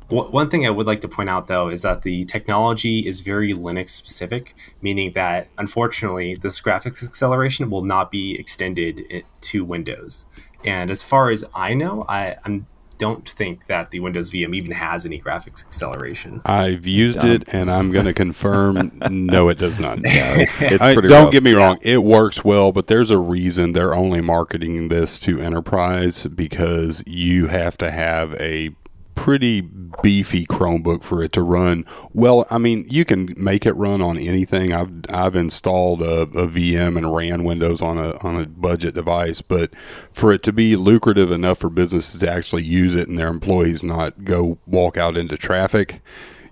W- one thing I would like to point out though is that the technology is very Linux specific, meaning that unfortunately this graphics acceleration will not be extended to Windows. And as far as I know, I, I'm don't think that the Windows VM even has any graphics acceleration. I've used it, and I'm going to confirm <laughs> no, it does not. Yeah, it's, <laughs> it's I, don't rough. get me wrong; it works well, but there's a reason they're only marketing this to enterprise because you have to have a pretty beefy Chromebook for it to run. Well, I mean, you can make it run on anything. I've I've installed a, a, VM and ran Windows on a on a budget device, but for it to be lucrative enough for businesses to actually use it and their employees not go walk out into traffic,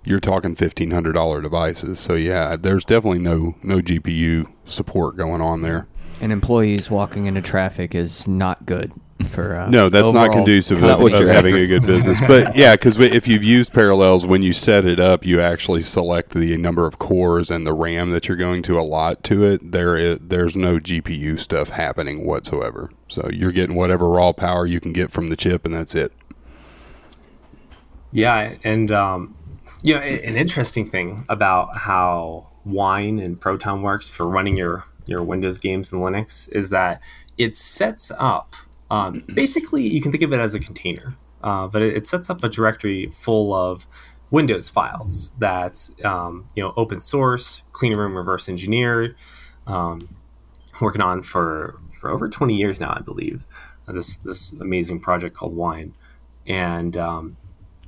you're talking fifteen hundred dollar devices. So yeah, there's definitely no no GPU support going on there. And employees walking into traffic is not good for uh, no that's overall, not conducive of, of having a good business. But <laughs> yeah because if you've used parallels when you set it up you actually select the number of cores and the ram that you're going to allot to it. There is, there's no gpu stuff happening whatsoever. So you're getting whatever raw power you can get from the chip and that's it. Yeah and um, you know an interesting thing about how wine and proton works for running your your windows games in linux is that it sets up um, basically, you can think of it as a container, uh, but it, it, sets up a directory full of Windows files that's um, you know open source, clean room reverse engineered, um, working on for for over 20 years now, I believe. Uh, this this amazing project called Wine, and um,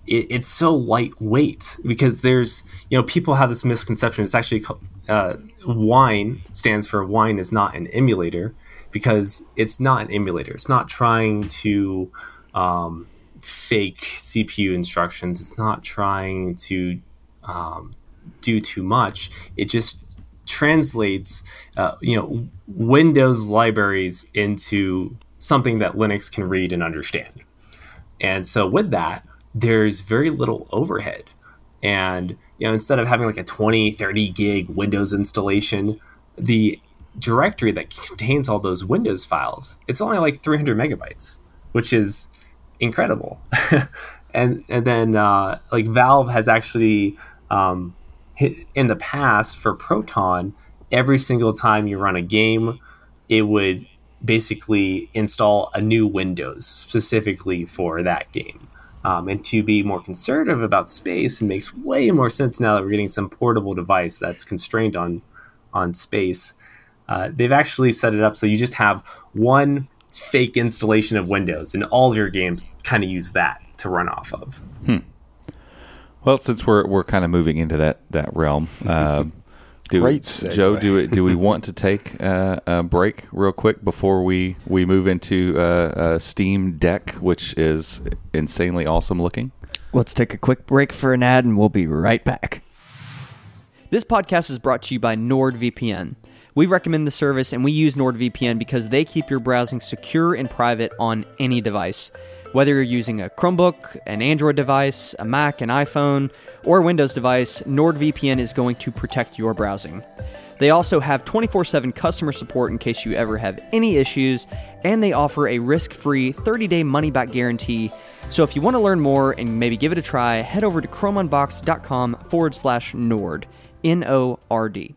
it, it's so lightweight because there's you know people have this misconception. It's actually uh, Wine stands for Wine is not an emulator because it's not an emulator. It's not trying to um, fake CPU instructions. It's not trying to um, do too much. It just translates, uh, you know, Windows libraries into something that Linux can read and understand. And so with that, there's very little overhead. And you know, instead of having like a 20, 30 gig Windows installation, the directory that contains all those Windows files, it's only like 300 megabytes, which is incredible. <laughs> and and then uh, like Valve has actually um, in the past for Proton, every single time you run a game, it would basically install a new Windows specifically for that game. Um, and to be more conservative about space, it makes way more sense now that we're getting some portable device that's constrained on on space. Uh, they've actually set it up so you just have one fake installation of Windows, and all of your games kind of use that to run off of. Well, since we're we're kind of moving into that that realm, <laughs> uh, do Great segue. Joe, do it? Do we <laughs> want to take uh, a break real quick before we we move into uh, uh, Steam Deck, which is insanely awesome looking? Let's take a quick break for an ad and we'll be right back. This podcast is brought to you by NordVPN. We recommend the service and we use NordVPN because they keep your browsing secure and private on any device. Whether you're using a Chromebook, an Android device, a Mac, an iPhone, or a Windows device, NordVPN is going to protect your browsing. They also have 24 7 customer support in case you ever have any issues, and they offer a risk free 30 day money back guarantee. So if you want to learn more and maybe give it a try, head over to chromeunboxed.com forward slash Nord, N O R D.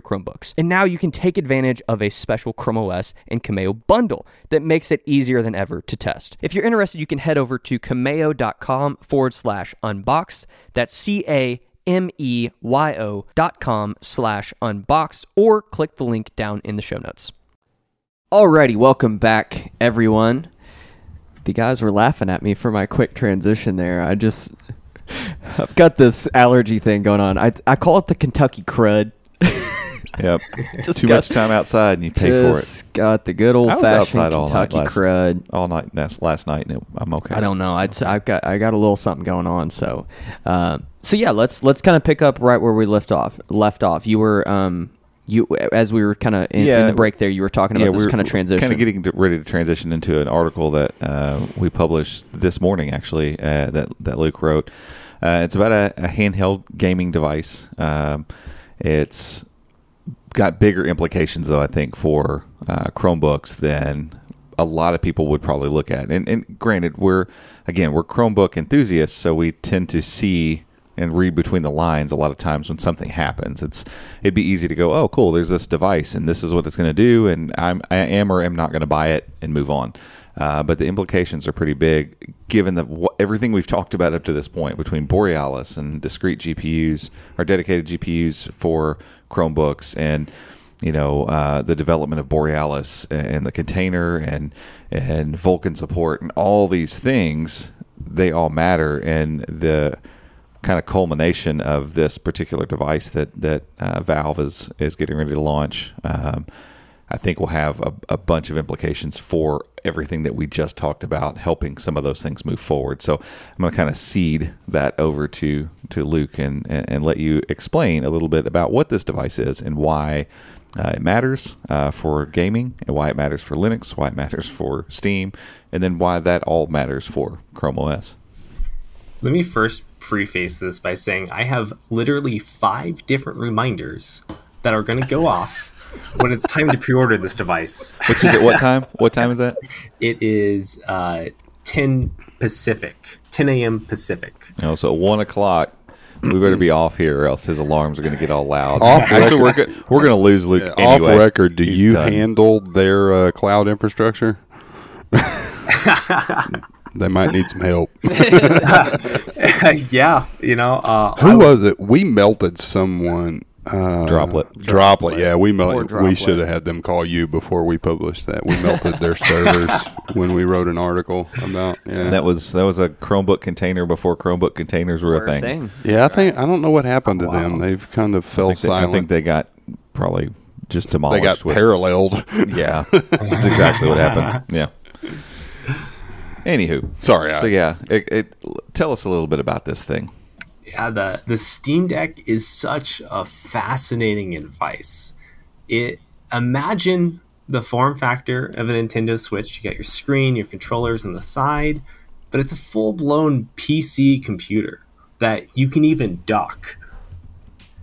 Chromebooks. And now you can take advantage of a special Chrome OS and Cameyo bundle that makes it easier than ever to test. If you're interested, you can head over to cameyo.com forward slash unboxed. That's C A M E Y O dot com slash unboxed, or click the link down in the show notes. Alrighty, welcome back, everyone. The guys were laughing at me for my quick transition there. I just, <laughs> I've got this allergy thing going on. I, I call it the Kentucky crud. <laughs> <laughs> Yep. Just Too got- much time outside, and you pay for it got the good old I was fashioned outside all night Kentucky last- crud. all night last, last night, and it, I'm okay. I don't know. I'd, I've got I got a little something going on. So, um, so yeah, let's let's kind of pick up right where we left off. Left off. You were um you as we were kind of in, in the break there. You were talking about this kind of transition. Kind of getting to, ready to transition into an article that uh, we published this morning, actually, uh, that that Luke wrote. Uh, it's about a, a handheld gaming device. Um, it's got bigger implications, though, I think, for uh, Chromebooks than a lot of people would probably look at. And, and granted, we're again we're Chromebook enthusiasts, so we tend to see and read between the lines a lot of times when something happens. It's it'd be easy to go, oh, cool, there's this device, and this is what it's going to do, and I'm I am or am not going to buy it and move on. Uh, but the implications are pretty big, given the wh- everything we've talked about up to this point between Borealis and discrete GPUs or dedicated GPUs for Chromebooks and you know uh, the development of Borealis and the container and and Vulkan support and all these things they all matter. And the kind of culmination of this particular device that that uh, Valve is is getting ready to launch um, I think will have a, a bunch of implications for everything that we just talked about, helping some of those things move forward. So I'm going to kind of seed that over to to Luke and, and, let you explain a little bit about what this device is and why uh, it matters uh, for gaming, and why it matters for Linux, why it matters for Steam, and then why that all matters for Chrome OS. Let me first preface this by saying I have literally five different reminders that are going to go off when it's time to pre-order this device. Which is at what time? What time is that? <laughs> It is uh, 10 Pacific, 10 a.m. Pacific. You know, so one o'clock. We better be off here, or else his alarms are going to get all loud. Off Actually, we're, go- we're going to lose Luke. Yeah, anyway. Off record, do He's you done. handle their uh, cloud infrastructure? <laughs> they might need some help. <laughs> yeah, you know, uh, I Who was it? We melted someone. Uh, Droplet. Droplet. Yeah, we melted. Poor We should have had them call you before we published that. We melted their servers <laughs> when we wrote an article about. Yeah. That was that was a Chromebook container before Chromebook containers were a thing. yeah, I think I don't know what happened to them. They've kind of fell I think, they, I think they got probably just demolished. they demolished. got with, paralleled. Yeah, that's exactly what happened. <laughs> Yeah. Anywho, Sorry. so I, yeah, it, it, tell us a little bit about this thing. Yeah, the the Steam Deck is such a fascinating device. It imagine the form factor of a Nintendo Switch. You got your screen, your controllers on the side, but it's a full blown PC computer that you can even dock.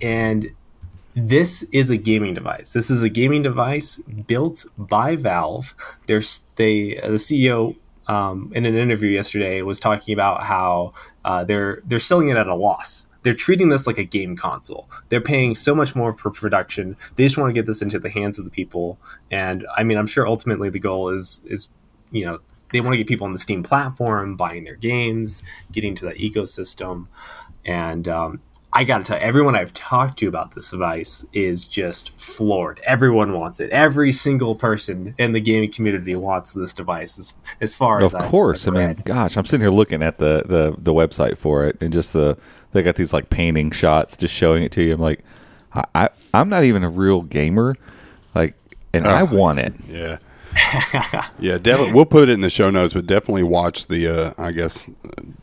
And this is a gaming device. This is a gaming device built by Valve. There's they the CEO um, in an interview yesterday was talking about how uh, they're they're selling it at a loss. They're treating this like a game console. They're paying so much more per production. They just want to get this into the hands of the people. And I mean, I'm sure ultimately the goal is is you know they want to get people on the Steam platform buying their games, getting to that ecosystem. And um, I got to tell you, everyone I've talked to about this device is just floored. Everyone wants it. Every single person in the gaming community wants this device. As, as far as of course, I mean, gosh, I'm sitting here looking at the, the the website for it, and just the they got these like painting shots, just showing it to you. I'm like, I, I am not even a real gamer, like, and oh, I want it. Yeah. <laughs> yeah, definitely. We'll put it in the show notes, but definitely watch the. Uh, I guess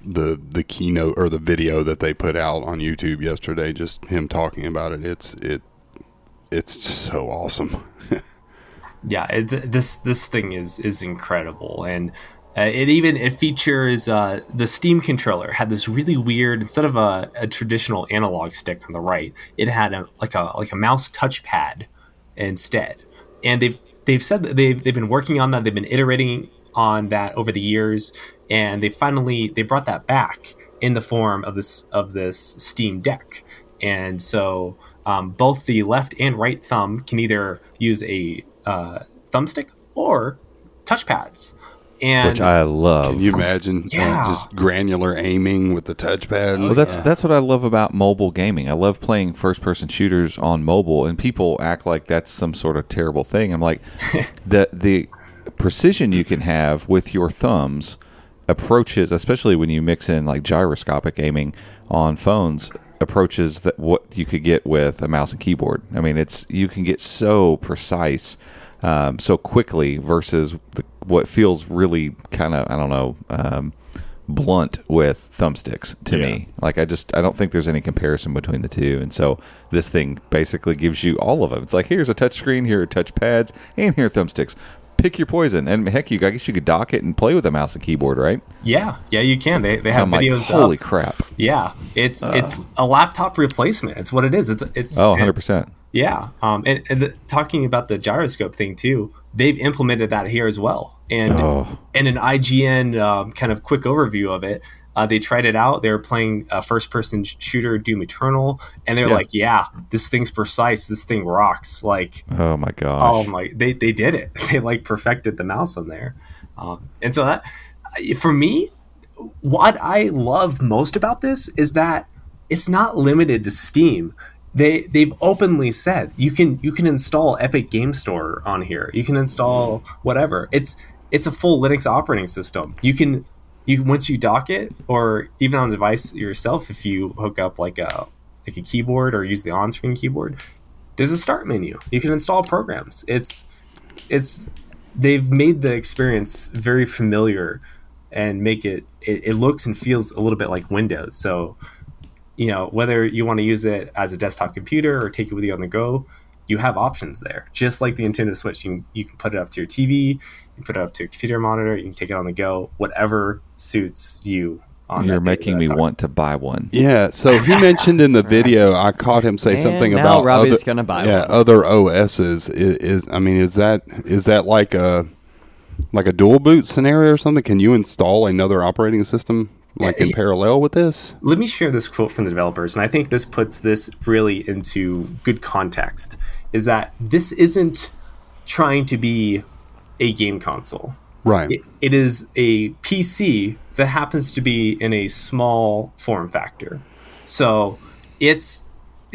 the the keynote or the video that they put out on YouTube yesterday. Just him talking about it. It's it. It's so awesome. <laughs> yeah, it, this this thing is is incredible, and uh, it even it features uh, the Steam controller had this really weird instead of a, a traditional analog stick on the right, it had a like a like a mouse touchpad instead, and they've they've said that they've, they've been working on that. They've been iterating on that over the years, and they finally they brought that back in the form of this of this Steam Deck. And so um, both the left and right thumb can either use a uh, thumbstick or touchpads. And which I love. Can you imagine yeah. uh, just granular aiming with the touchpad? Well, that's yeah. that's what I love about mobile gaming. I love playing first person shooters on mobile, and people act like that's some sort of terrible thing. I'm like, <laughs> the the precision you can have with your thumbs approaches, especially when you mix in like gyroscopic aiming on phones, approaches that what you could get with a mouse and keyboard. I mean, it's you can get so precise um, so quickly versus the, what feels really kind of I don't know um, blunt with thumbsticks to yeah. me. Like I just I don't think there's any comparison between the two, and so this thing basically gives you all of them. It's like here's a touch screen, here are touch pads, and here are thumbsticks. Pick your poison, and heck, you I guess you could dock it and play with a mouse and keyboard, right? Yeah, yeah, you can. They, they so have I'm videos. Like, Holy up. crap! Yeah, it's uh, it's a laptop replacement. It's what it is. It's it's oh, 100 percent yeah, um, and, and the, talking about the gyroscope thing too, they've implemented that here as well. And oh. in an IGN um, kind of quick overview of it, uh, they tried it out. They were playing a first-person shooter, Doom Eternal, and they're yeah. like, "Yeah, this thing's precise. This thing rocks!" Like, oh my god, oh my, they they did it. <laughs> They like perfected the mouse on there, um, and so that for me, what I love most about this is that it's not limited to Steam they they've openly said you can you can install Epic Game Store on here. You can install whatever. It's it's a full Linux operating system. You can you once you dock it or even on the device yourself if you hook up like a like a keyboard or use the on-screen keyboard, there's a start menu. You can install programs. It's it's they've made the experience very familiar and make it, it, it looks and feels a little bit like Windows. So you know, whether you want to use it as a desktop computer or take it with you on the go, you have options there. Just like the Nintendo Switch, you, you can put it up to your TV, you put it up to a computer monitor, you can take it on the go, whatever suits you. You're making me want to buy one. Yeah. So he <laughs> mentioned in the video, I caught him say and something about Robbie's other, gonna buy yeah, one. other OSs. Is, is I mean, is that is that like a like a dual boot scenario or something? Can you install another operating system like in parallel with this? Let me share this quote from the developers, and I think this puts this really into good context. Is that this isn't trying to be a game console, right? it, it is a PC that happens to be in a small form factor. So it's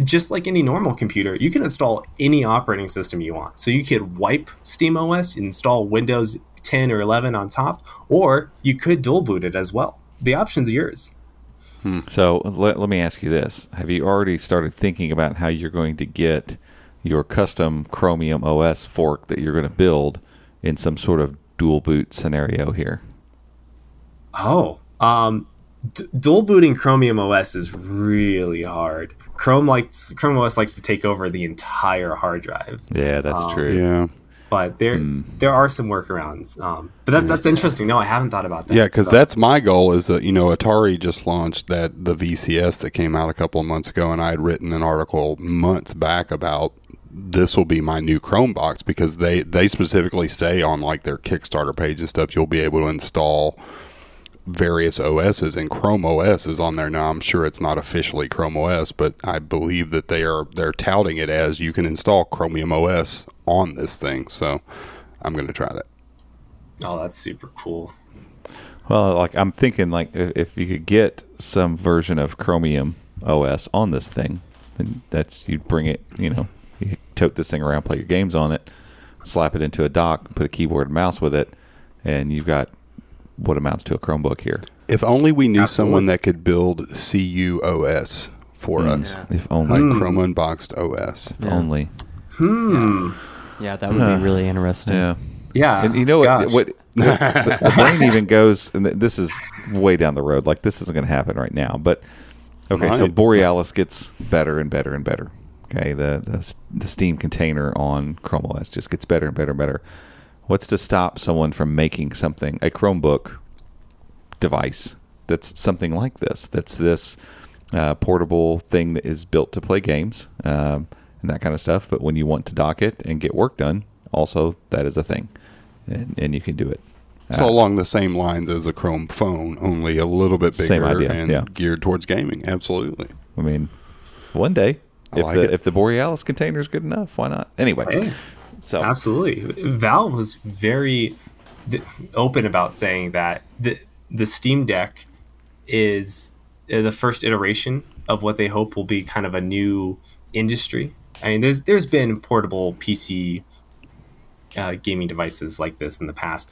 just like any normal computer, you can install any operating system you want. So you could wipe SteamOS, install Windows 10 or 11 on top, or you could dual boot it as well the option's yours. Hmm. So let, let me ask you this: Have you already started thinking about how you're going to get your custom Chromium OS fork that you're going to build in some sort of dual boot scenario here? Oh, um, d- dual booting Chromium OS is really hard. Chrome likes Chrome OS likes to take over the entire hard drive. Yeah, that's um, true. Yeah. But there Hmm. there are some workarounds. Um, but that, that's interesting. No, I haven't thought about that. Yeah, because So- that's my goal. Is that you know Atari just launched that the VCS that came out a couple of months ago, and I had written an article months back about this will be my new Chrome box because they they specifically say on like their Kickstarter page and stuff you'll be able to install various OSs and Chrome OS is on there now. I'm sure it's not officially Chrome OS, but I believe that they are they're touting it as you can install Chromium OS on this thing. So I'm going to try that. oh, that's super cool. Well, like I'm thinking, like if, if you could get some version of Chromium OS on this thing, then that's you'd bring it. You know, you tote this thing around, play your games on it, slap it into a dock, put a keyboard and mouse with it, and you've got what amounts to a Chromebook here. If only we knew Absolutely. someone that could build CUOS for us, If only, like Chrome Unboxed OS. if Yeah. only. Hmm. Yeah, that would be really interesting. Yeah. Yeah. And you know what? gosh. What the, the, <laughs> the brain even goes, and this is way down the road. Like this isn't going to happen right now. But okay, so Might. Borealis gets better and better and better. Okay, the the the Steam container on Chrome OS just gets better and better and better. What's to stop someone from making something a Chromebook device that's something like this? That's this uh, portable thing that is built to play games um, and that kind of stuff. But when you want to dock it and get work done, also that is a thing, and, and you can do it. So along the same lines as a Chrome phone, only a little bit bigger Same idea, and yeah. geared towards gaming. Absolutely. I mean, one day, I if like the it. if the Borealis container is good enough, why not? Anyway. So Absolutely. Valve was very th- open about saying that the the Steam Deck is uh, the first iteration of what they hope will be kind of a new industry. I mean, there's there's been portable PC uh, gaming devices like this in the past.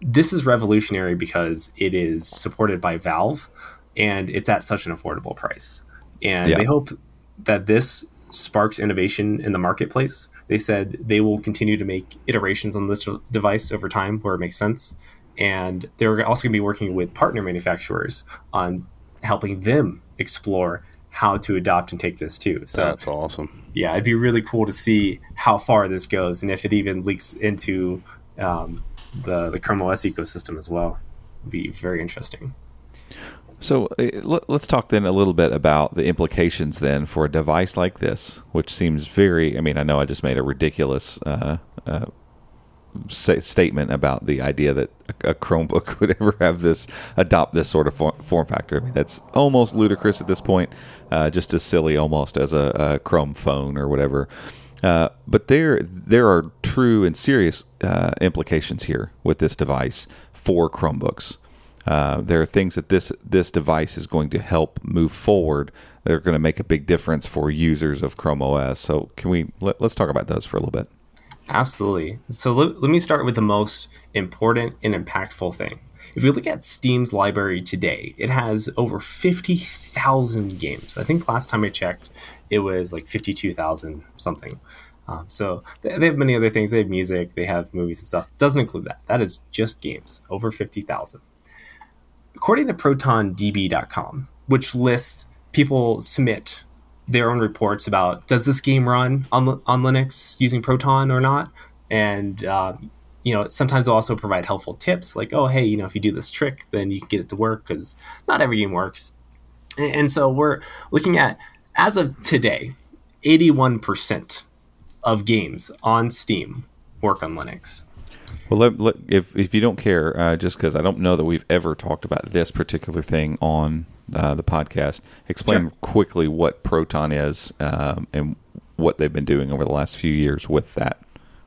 This is revolutionary because it is supported by Valve, and it's at such an affordable price. And Yeah. they hope that this sparks innovation in the marketplace. They said they will continue to make iterations on this device over time where it makes sense. And they're also going to be working with partner manufacturers on helping them explore how to adopt and take this too. So That's awesome. yeah, it'd be really cool to see how far this goes and if it even leaks into um, the the Chrome OS ecosystem as well. It'd be very interesting. So uh, let, let's talk then a little bit about the implications then for a device like this, which seems very. I mean, I know I just made a ridiculous uh, uh, statement about the idea that a, a Chromebook <laughs> would ever have this adopt this sort of form factor. I mean, that's almost ludicrous at this point, uh, just as silly almost as a, a Chrome phone or whatever. Uh, but there, there are true and serious uh, implications here with this device for Chromebooks. Uh, there are things that this this device is going to help move forward. that are going to make a big difference for users of Chrome OS. So, can we let, let's talk about those for a little bit? Absolutely. So let, let me start with the most important and impactful thing. If we look at Steam's library today, it has over 50,000 games. I think last time I checked, it was like 52,000 something. Um, so they they have many other things. They have music, they have movies and stuff. Doesn't include that. That is just games, over 50,000. According to ProtonDB.com, which lists people submit their own reports about does this game run on, on Linux using Proton or not, and uh, you know sometimes they'll also provide helpful tips like oh hey you know if you do this trick then you can get it to work because not every game works, and, and so we're looking at as of today, eighty one percent of games on Steam work on Linux. Well, let, let, if if you don't care, uh, just because I don't know that we've ever talked about this particular thing on uh, the podcast, explain Sure. quickly what Proton is um, and what they've been doing over the last few years with that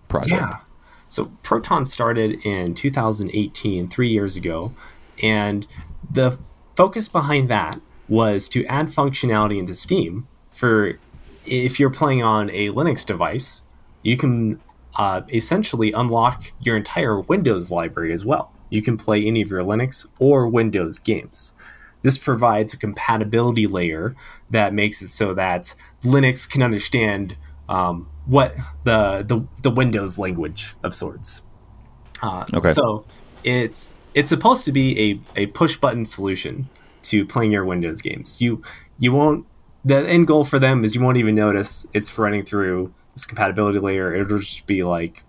project. Yeah. So Proton started in 2018, three years ago, and the focus behind that was to add functionality into Steam for if you're playing on a Linux device, you can uh, essentially unlock your entire Windows library as well. You can play any of your Linux or Windows games. This provides a compatibility layer that makes it so that Linux can understand um, what the, the the Windows language of sorts. Uh, Okay. So it's it's supposed to be a, a push button solution to playing your Windows games. You you won't the end goal for them is you won't even notice it's running through this compatibility layer. It'll just be like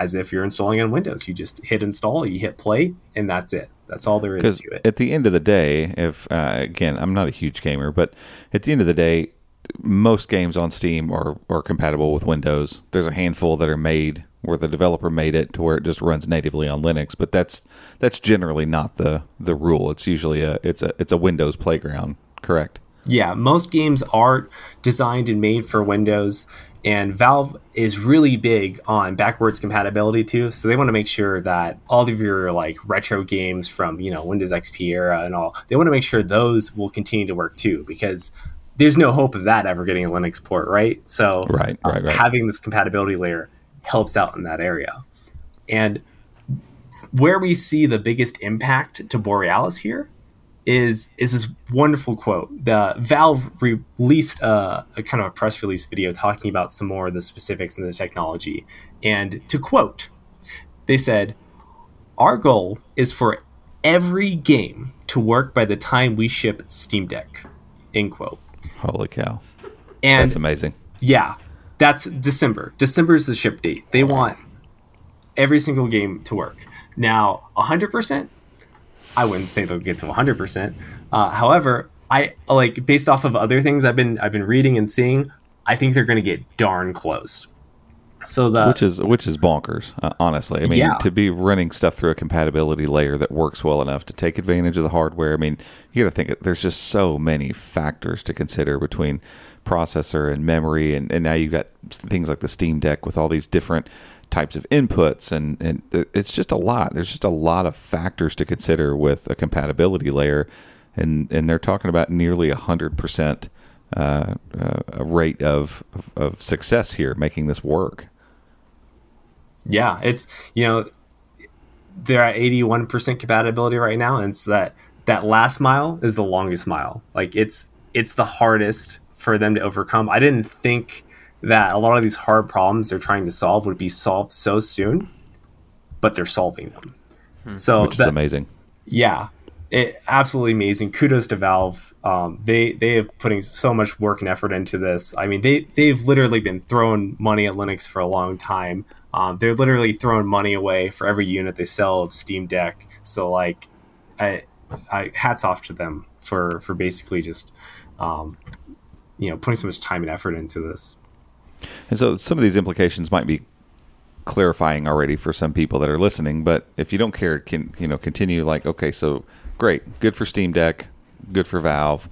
as if you're installing on Windows. You just hit install, you hit play, and that's it. That's all there is to it. at the end of the day, if uh, again, I'm not a huge gamer, but at the end of the day, most games on Steam are, are compatible with Windows. There's a handful that are made where the developer made it to where it just runs natively on Linux, but that's that's generally not the the rule. It's usually a it's a it's a Windows playground, correct? Yeah, most games are designed and made for Windows, and Valve is really big on backwards compatibility too. So they want to make sure that all of your like retro games from you know Windows XP era and all, they want to make sure those will continue to work too, because there's no hope of that ever getting a Linux port, right? So Right, right, right. having this compatibility layer helps out in that area, and where we see the biggest impact to Borealis here is is this wonderful quote. The Valve released a, a kind of a press release video talking about some more of the specifics and the technology. And to quote, they said, "Our goal is for every game to work by the time we ship Steam Deck." End quote. Holy cow, And that's amazing. yeah, that's December. December is the ship date. They want every single game to work. Now, 100%, I wouldn't say they'll get to 100%. Uh, however, I like based off of other things I've been I've been reading and seeing, I think they're going to get darn close. So the which is which is bonkers uh, honestly i mean Yeah. to be running stuff through a compatibility layer that works well enough to take advantage of the hardware i mean you got to think there's just so many factors to consider between processor and memory and, and now you've got things like the steam deck with all these different types of inputs and, and it's just a lot there's just a lot of factors to consider with a compatibility layer and and they're talking about nearly a hundred percent uh, uh, rate of, of of success here making this work Yeah, it's you know they're at eighty one percent compatibility right now, and it's that that last mile is the longest mile. Like it's it's the hardest for them to overcome. I didn't think that a lot of these hard problems they're trying to solve would be solved so soon, but they're solving them. So which is that- amazing yeah, it absolutely amazing. Kudos to Valve. Um, they they have putting so much work and effort into this. I mean, they they've literally been throwing money at Linux for a long time. Um, they're literally throwing money away for every unit they sell of Steam Deck. So like, I, I hats off to them for for basically just, um, you know, putting so much time and effort into this. And so some of these implications might be clarifying already for some people that are listening, but if you don't care, can you know continue like okay, so great, good for Steam Deck, good for Valve,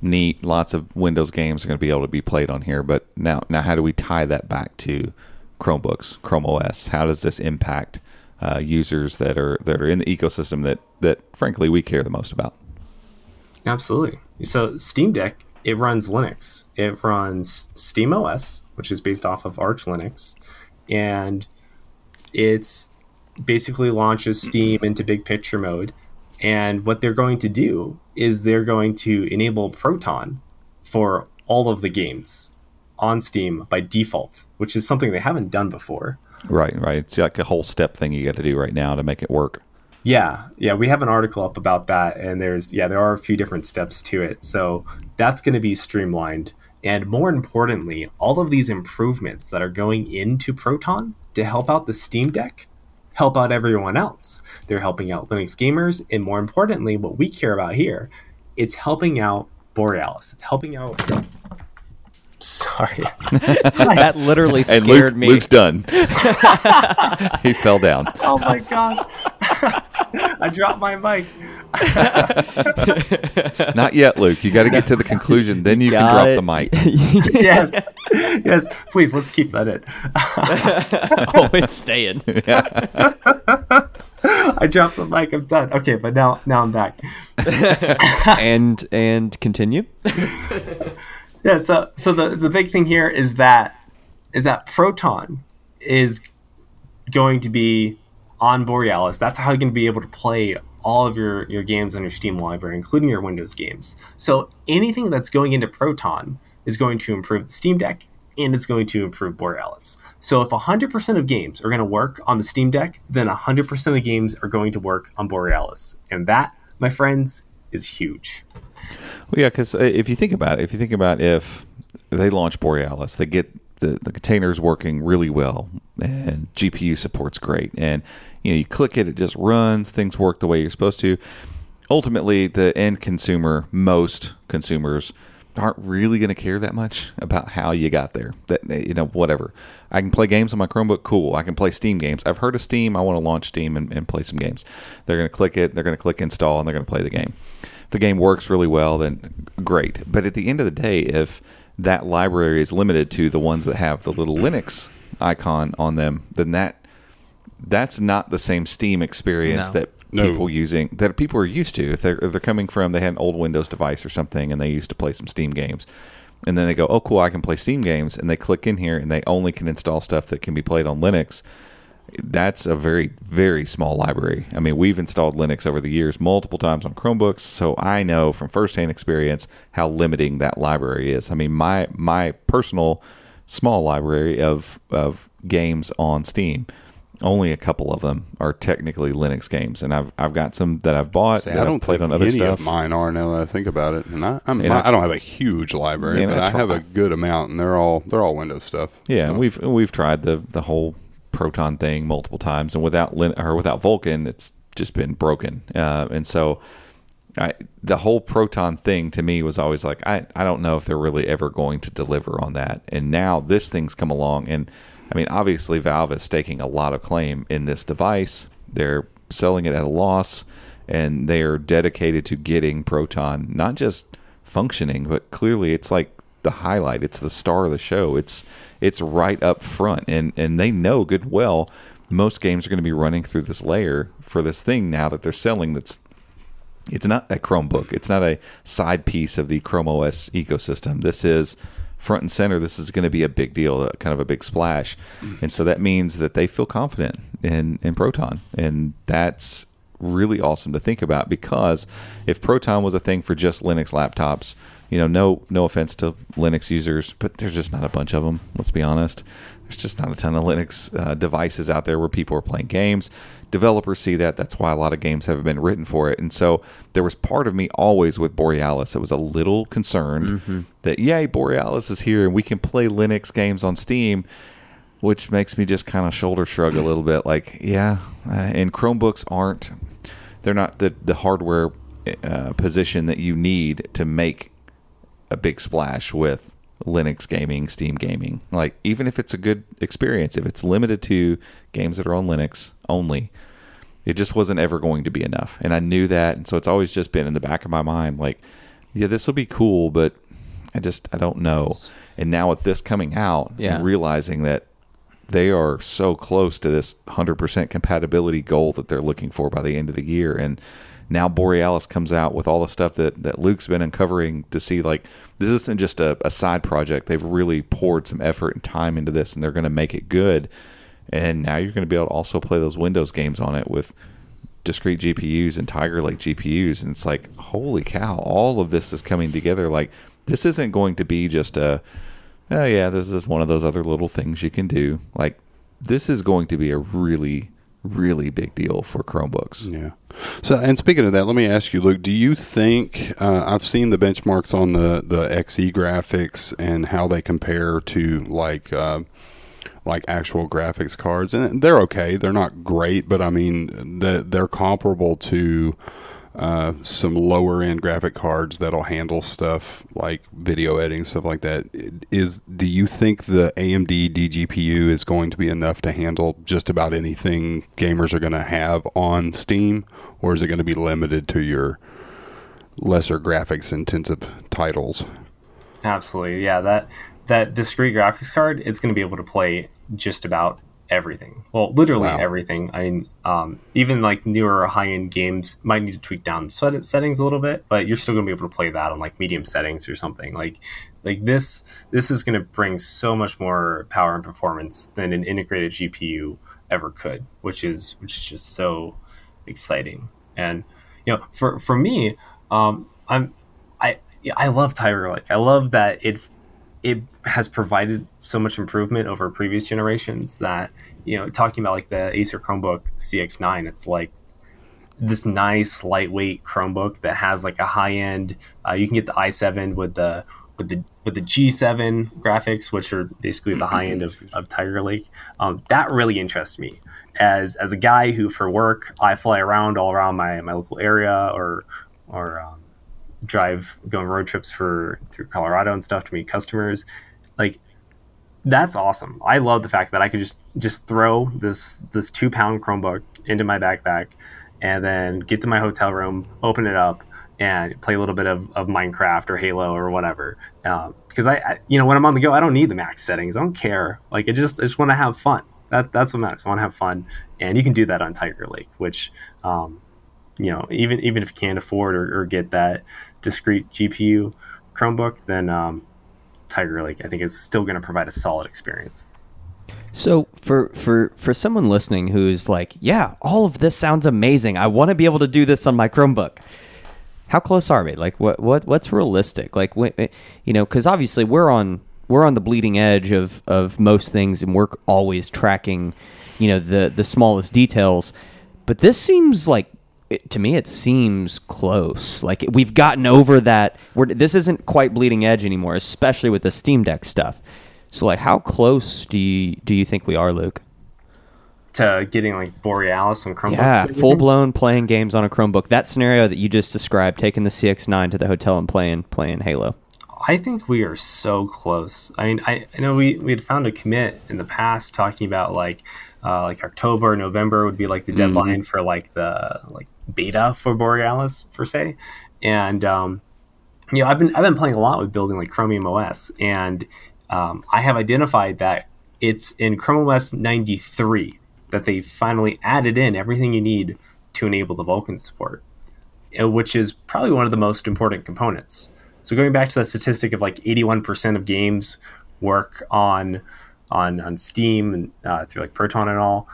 neat, lots of Windows games are going to be able to be played on here, but now now how do we tie that back to Chromebooks, Chrome OS? How does this impact uh, users that are that are in the ecosystem that that frankly we care the most about? Absolutely. So Steam Deck, it runs Linux. It runs Steam OS, which is based off of Arch Linux, and it's basically launches Steam into big picture mode. And what they're going to do is they're going to enable Proton for all of the games on Steam by default, which is something they haven't done before. Right, right. It's like a whole step thing you got to do right now to make it work. Yeah, yeah, we have an article up about that, and there's yeah, there are a few different steps to it. So that's going to be streamlined, and more importantly, all of these improvements that are going into Proton to help out the Steam Deck, help out everyone else. They're helping out Linux gamers, and more importantly, what we care about here, it's helping out Borealis. It's helping out. Sorry. <laughs> that literally And scared Luke, me. Luke's done. <laughs> <laughs> he fell down. Oh my god. <laughs> I dropped my mic. <laughs> Not yet, Luke. You got to get to the conclusion, then you can drop it. the mic. <laughs> yes. Yes. Please, let's keep that in. oh, it's staying. I dropped the mic. I'm done. Okay, but now now I'm back. and and continue. Yeah. So so the the big thing here is that is that Proton is going to be on Borealis. That's how you're going to be able to play all of your your games on your Steam library, including your Windows games. So anything that's going into Proton is going to improve the Steam Deck and it's going to improve Borealis. So if 100% of games are going to work on the Steam Deck, then 100% of games are going to work on Borealis. And that, my friends, is huge. Well, yeah, because uh, if you think about it, if you think about if they launch Borealis, they get the, the container is working really well. and GPU support's great. And you know, you click it, it just runs, things work the way you're supposed to. Ultimately, the end consumer, most consumers aren't really going to care that much about how you got there. That you know, whatever. I can play games on my Chromebook. Cool. I can play Steam games. I've heard of Steam. I want to launch Steam and, and play some games. They're going to click it. They're going to click install, and they're going to play the game. If the game works really well, then great. But at the end of the day, if that library is limited to the ones that have the little Linux icon on them, then that that's not the same Steam experience No. that No. people using that people are used to. If they're if they're coming from they had an old Windows device or something and they used to play some Steam games, and then they go, oh cool, I can play Steam games, and they click in here and they only can install stuff that can be played on Linux. That's a very very small library. I mean, we've installed Linux over the years multiple times on Chromebooks, so I know from firsthand experience how limiting that library is. I mean, my my personal small library of of games on Steam. Only a couple of them are technically Linux games, and I've I've got some that I've bought See, that I don't I've played on other any stuff. of mine are now that I think about it, and I I'm, And I, I- I don't have a huge library, but I I, have a good amount, and they're all they're all Windows stuff. Yeah, So- and we've we've tried the the whole Proton thing multiple times, and without Lin- or without Vulkan, it's just been broken. Uh, and so, I, the whole Proton thing to me was always like, I I don't know if they're really ever going to deliver on that. And now this thing's come along, and I mean, obviously Valve is staking a lot of claim in this device. They're selling it at a loss, and they are dedicated to getting Proton not just functioning, but clearly it's like the highlight. It's the star of the show. It's it's right up front, and and they know good well most games are going to be running through this layer for this thing now that they're selling. That's it's not a Chromebook. It's not a side piece of the Chrome OS ecosystem. This is front and center. This is going to be a big deal, kind of a big splash, and so that means that they feel confident in in Proton, and that's really awesome to think about because if Proton was a thing for just Linux laptops, you know, no no offense to Linux users, but there's just not a bunch of them. Let's be honest. There's just not a ton of Linux uh, devices out there where people are playing games. Developers see that. That's why a lot of games have been written for it. And so there was part of me always with Borealis. It was a little concerned that, yay, Borealis is here and we can play Linux games on Steam which makes me just kind of shoulder shrug a little bit like yeah uh, and chromebooks aren't they're not the, the hardware uh, position that you need to make a big splash with linux gaming steam gaming. Like even if it's a good experience if it's limited to games that are on linux only it just wasn't ever going to be enough. And i knew that and so it's always just been in the back of my mind like yeah this will be cool but i just i don't know. And now with this coming out Yeah. and realizing that they are so close to this 100% compatibility goal that they're looking for by the end of the year and now borealis comes out with all the stuff that, that luke's been uncovering to see like this isn't just a, a side project. They've really poured some effort and time into this and they're going to make it good. And now you're going to be able to also play those windows games on it with discrete gpus and tiger lake gpus and it's like holy cow all of this is coming together. Like this isn't going to be just a oh yeah, this is one of those other little things you can do. Like this is going to be a really, really big deal for Chromebooks. Yeah. So, and speaking of that, let me ask you, Luke. Do you think uh, I've seen the benchmarks on the the XE graphics and how they compare to like uh, like actual graphics cards, and they're okay. They're not great, but I mean, the, they're comparable to. Uh, some lower end graphic cards that'll handle stuff like video editing stuff like that. Is do you think the AMD DGPU is going to be enough to handle just about anything gamers are going to have on Steam, or is it going to be limited to your lesser graphics intensive titles? Absolutely, yeah. That that discrete graphics card, it's going to be able to play just about everything. Well, literally Wow. everything. I mean, um, even like newer high end games might need to tweak down set- settings a little bit, but you're still going to be able to play that on like medium settings or something. Like like this this is going to bring so much more power and performance than an integrated GPU ever could, which is which is just so exciting. And you know, for for me, um, I'm I I love Tiger Lake. I love that it it has provided so much improvement over previous generations that you know talking about like the Acer Chromebook CX9 it's like this nice lightweight Chromebook that has like a high end uh, you can get the i7 with the with the with the G7 graphics, which are basically the high end of, of Tiger Lake. Um, that really interests me as as a guy who, for work, I fly around all around my, my local area or or um, drive going road trips for through Colorado and stuff to meet customers. Like that's awesome. I love the fact that I could just just throw this this two pound Chromebook into my backpack and then get to my hotel room, open it up, and play a little bit of, of Minecraft or Halo or whatever. Um, because I, I, you know, when I'm on the go, I don't need the max settings. I don't care. Like I just I just want to have fun. That that's what matters. I want to have fun, and you can do that on Tiger Lake, which. Um, you know, even even if you can't afford or, or get that discrete GPU Chromebook, then um, Tiger Lake I think is still going to provide a solid experience. So for for for someone listening who's like, yeah, all of this sounds amazing. I want to be able to do this on my Chromebook. How close are we? Like, what what what's realistic? Like, you know, because obviously we're on we're on the bleeding edge of of most things, and we're always tracking, you know, the the smallest details. But this seems like it, to me it seems close. Like we've gotten over that. We're, this isn't quite bleeding edge anymore especially with the steam deck stuff. So like how close do you do you think we are luke? To getting like borealis on chromebooks? Yeah full-blown playing games on a chromebook. That scenario that you just described taking the cx9 to the hotel and playing playing halo. I think we are so close. I mean, I, I know we, we had found a commit in the past talking about like uh, like October, November would be like the mm-hmm. deadline mm-hmm. for like the like beta for Borealis per se, and um, you know I've been I've been playing a lot with building like Chromium OS, and um, I have identified that it's in Chrome OS 93 that they finally added in everything you need to enable the Vulkan support, uh, which is probably one of the most important components. So going back to that statistic of like 81% of games work on on on Steam and uh, through like Proton and all,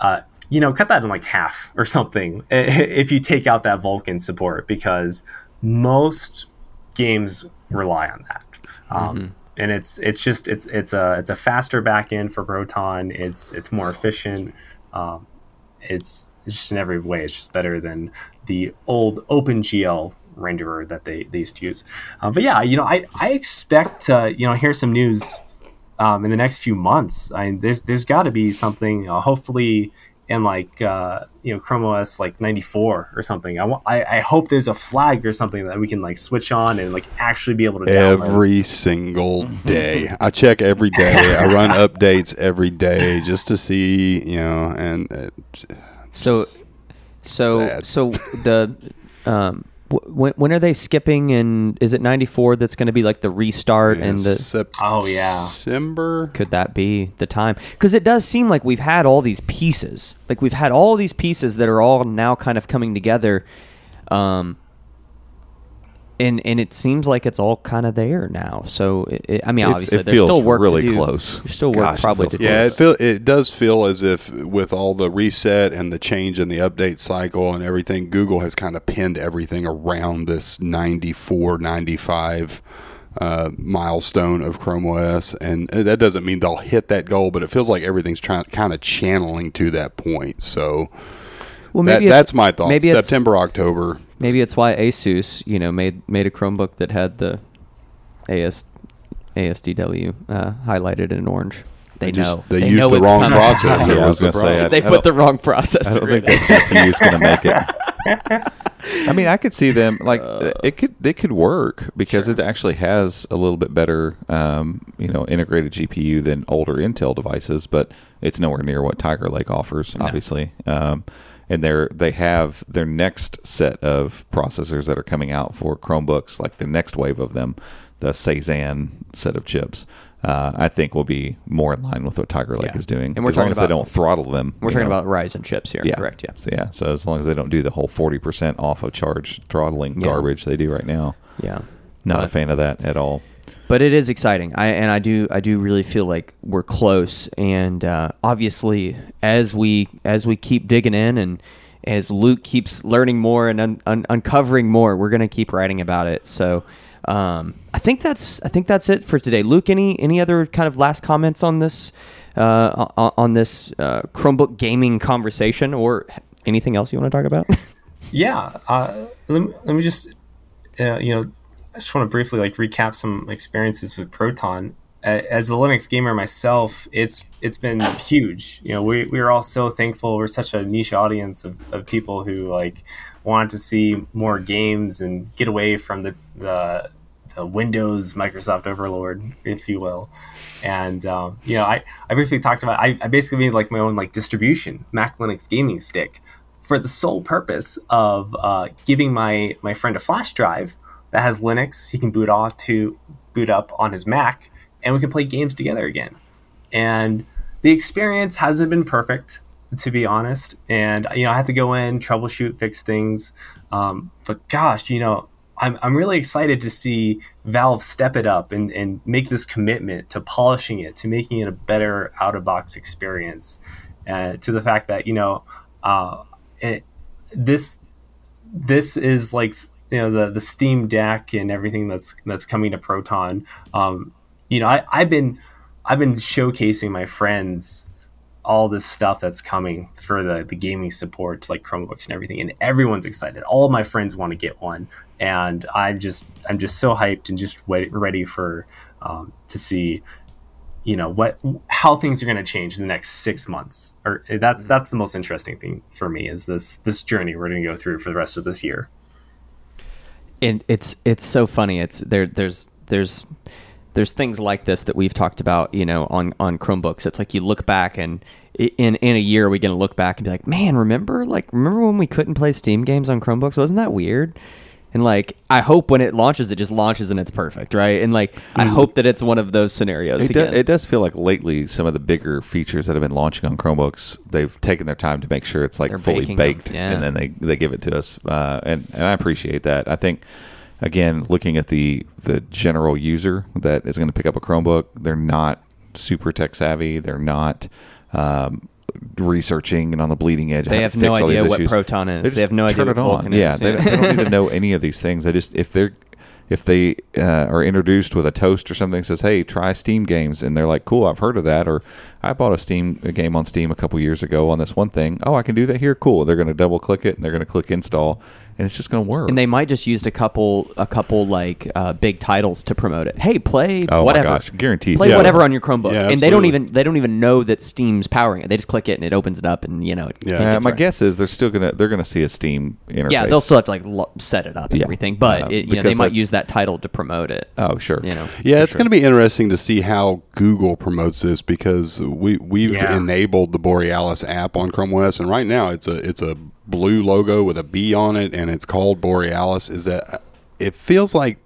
uh, you know, cut that in like half <laughs> or something <laughs> if you take out that Vulkan support because most games rely on that. Um, mm-hmm. And it's it's just it's it's a it's a faster backend for Proton. It's it's more efficient. Um, it's, it's just in every way. It's just better than the old OpenGL renderer that they, they used to use. Uh, but yeah, you know, I I expect to you know hear some news um, in the next few months. I mean, there's there's got to be something. Uh, hopefully, in like uh, you know Chrome OS like 94 or something. I, want, I I hope there's a flag or something that we can like switch on and like actually be able to download. every single <laughs> day. I check every day. I <laughs> run updates every day just to see you know and. It, so, so sad. so the um, when, when are they skipping and is it 94 that's going to be like the restart yeah, and the Sep- oh yeah. December could that be the time? Because it does seem like we've had all these pieces. Like we've had all these pieces that are all now kind of coming together um and and it seems like it's all kind of there now. So it, it, I mean, it's, obviously, there's still work really to do. close. There's still work Gosh, probably to do. Yeah, it feel it does feel as if with all the reset and the change in the update cycle and everything, Google has kind of pinned everything around this 94, 95 uh, milestone of Chrome OS, and that doesn't mean they'll hit that goal, but it feels like everything's trying kind of channeling to that point. So. Well, maybe that, that's my thought. Maybe September, October. Maybe it's why ASUS, you know, made made a Chromebook that had the AS ASDW uh, highlighted in orange. They, they know. Just, they, they used the wrong coming. processor. <laughs> yeah, I was going to say. I, they I put the wrong processor. I don't think the GPU is going to make it. <laughs> I mean, I could see them like uh, it could they could work because sure. it actually has a little bit better, um, you know, integrated GPU than older Intel devices, but it's nowhere near what Tiger Lake offers. No. Obviously, um, and they're they have their next set of processors that are coming out for Chromebooks, like the next wave of them, the Cezanne set of chips. Uh, I think will be more in line with what Tiger Lake yeah. is doing. And we're as long as they don't throttle them. We're talking know. about Ryzen chips here, yeah. correct? Yeah. So yeah, so as long as they don't do the whole forty percent off of charge throttling yeah. garbage they do right now. Yeah. Not but, a fan of that at all but it is exciting. I and I do I do really feel like we're close. And uh, obviously, as we as we keep digging in and as Luke keeps learning more and un- un- uncovering more, we're gonna keep writing about it. So. Um, I think that's I think that's it for today. Luke, any any other kind of last comments on this uh, on, this uh, Chromebook gaming conversation, or anything else you want to talk about? <laughs> yeah, uh, let, me, let me just uh, you know I just want to briefly like recap some experiences with Proton. As a Linux gamer myself, it's it's been huge. You know, we we are all so thankful. We're such a niche audience of, of people who like wanted to see more games and get away from the the, the Windows Microsoft overlord, if you will. And um, you know, I, I briefly talked about I, I basically made like my own like distribution Mac Linux gaming stick for the sole purpose of uh, giving my my friend a flash drive that has Linux. He can boot off to boot up on his Mac, and we can play games together again. And the experience hasn't been perfect, to be honest. And you know, I have to go in, troubleshoot, fix things. Um, but gosh, you know, I'm I'm really excited to see Valve step it up and and make this commitment to polishing it, to making it a better out of box experience. Uh, to the fact that you know, uh, it, this this is like you know the the Steam Deck and everything that's that's coming to Proton. Um, you know, I, I've been I've been showcasing my friends all this stuff that's coming for the, the gaming supports like Chromebooks and everything, and everyone's excited. All my friends want to get one, and I'm just I'm just so hyped and just wait, ready for um, to see you know what how things are going to change in the next six months or that's that's the most interesting thing for me is this this journey we're going to go through for the rest of this year and it's it's so funny. It's there there's there's there's things like this that we've talked about you know on on chromebooks. It's like you look back and in in a year we're going to look back and be like man remember like remember when we couldn't play steam games on chromebooks? Wasn't that weird and like I hope when it launches, it just launches and it's perfect, right? And like I Mm-hmm. hope that it's one of those scenarios It, do, it does feel like lately some of the bigger features that have been launching on Chromebooks, they've taken their time to make sure it's like They're fully baked, yeah. and then they, they give it to us, uh, and and I appreciate that. I think again, looking at the the general user that is going to pick up a Chromebook, they're not super tech savvy. They're not. Um, researching and on the bleeding edge. They have no fix all these idea what issues. Proton is. They They have no idea turn what it on. Yeah, they, don't- they don't to know any of these things. They just if they're if they uh, are introduced with a toast or something says, "Hey, try Steam games," and they're like, "Cool, I've heard of that," or "I bought a Steam a game on Steam a couple years ago on this one thing. Oh, I can do that here. Cool." They're going to double click it and they're going to click install, and it's just going to work. and they might just use a couple a couple like uh, big titles to promote it. Hey, play Oh my whatever. gosh, guaranteed. Play Yeah. whatever on your Chromebook, Yeah, and they don't even they don't even know that Steam's powering it. They just click it and it opens it up, and you know. It, Yeah. it Uh, my right. guess is they're still gonna they're gonna see a Steam interface. Yeah, they'll still have to like lo- set it up and Yeah. everything, but Uh, it, you know they might use that title to promote it. Oh, sure. You know. Yeah, it's sure. going to be interesting to see how Google promotes this because we we've Yeah. enabled the Borealis app on Chrome OS, and right now it's a it's a blue logo with a B on it, and it's called Borealis. Is that it feels like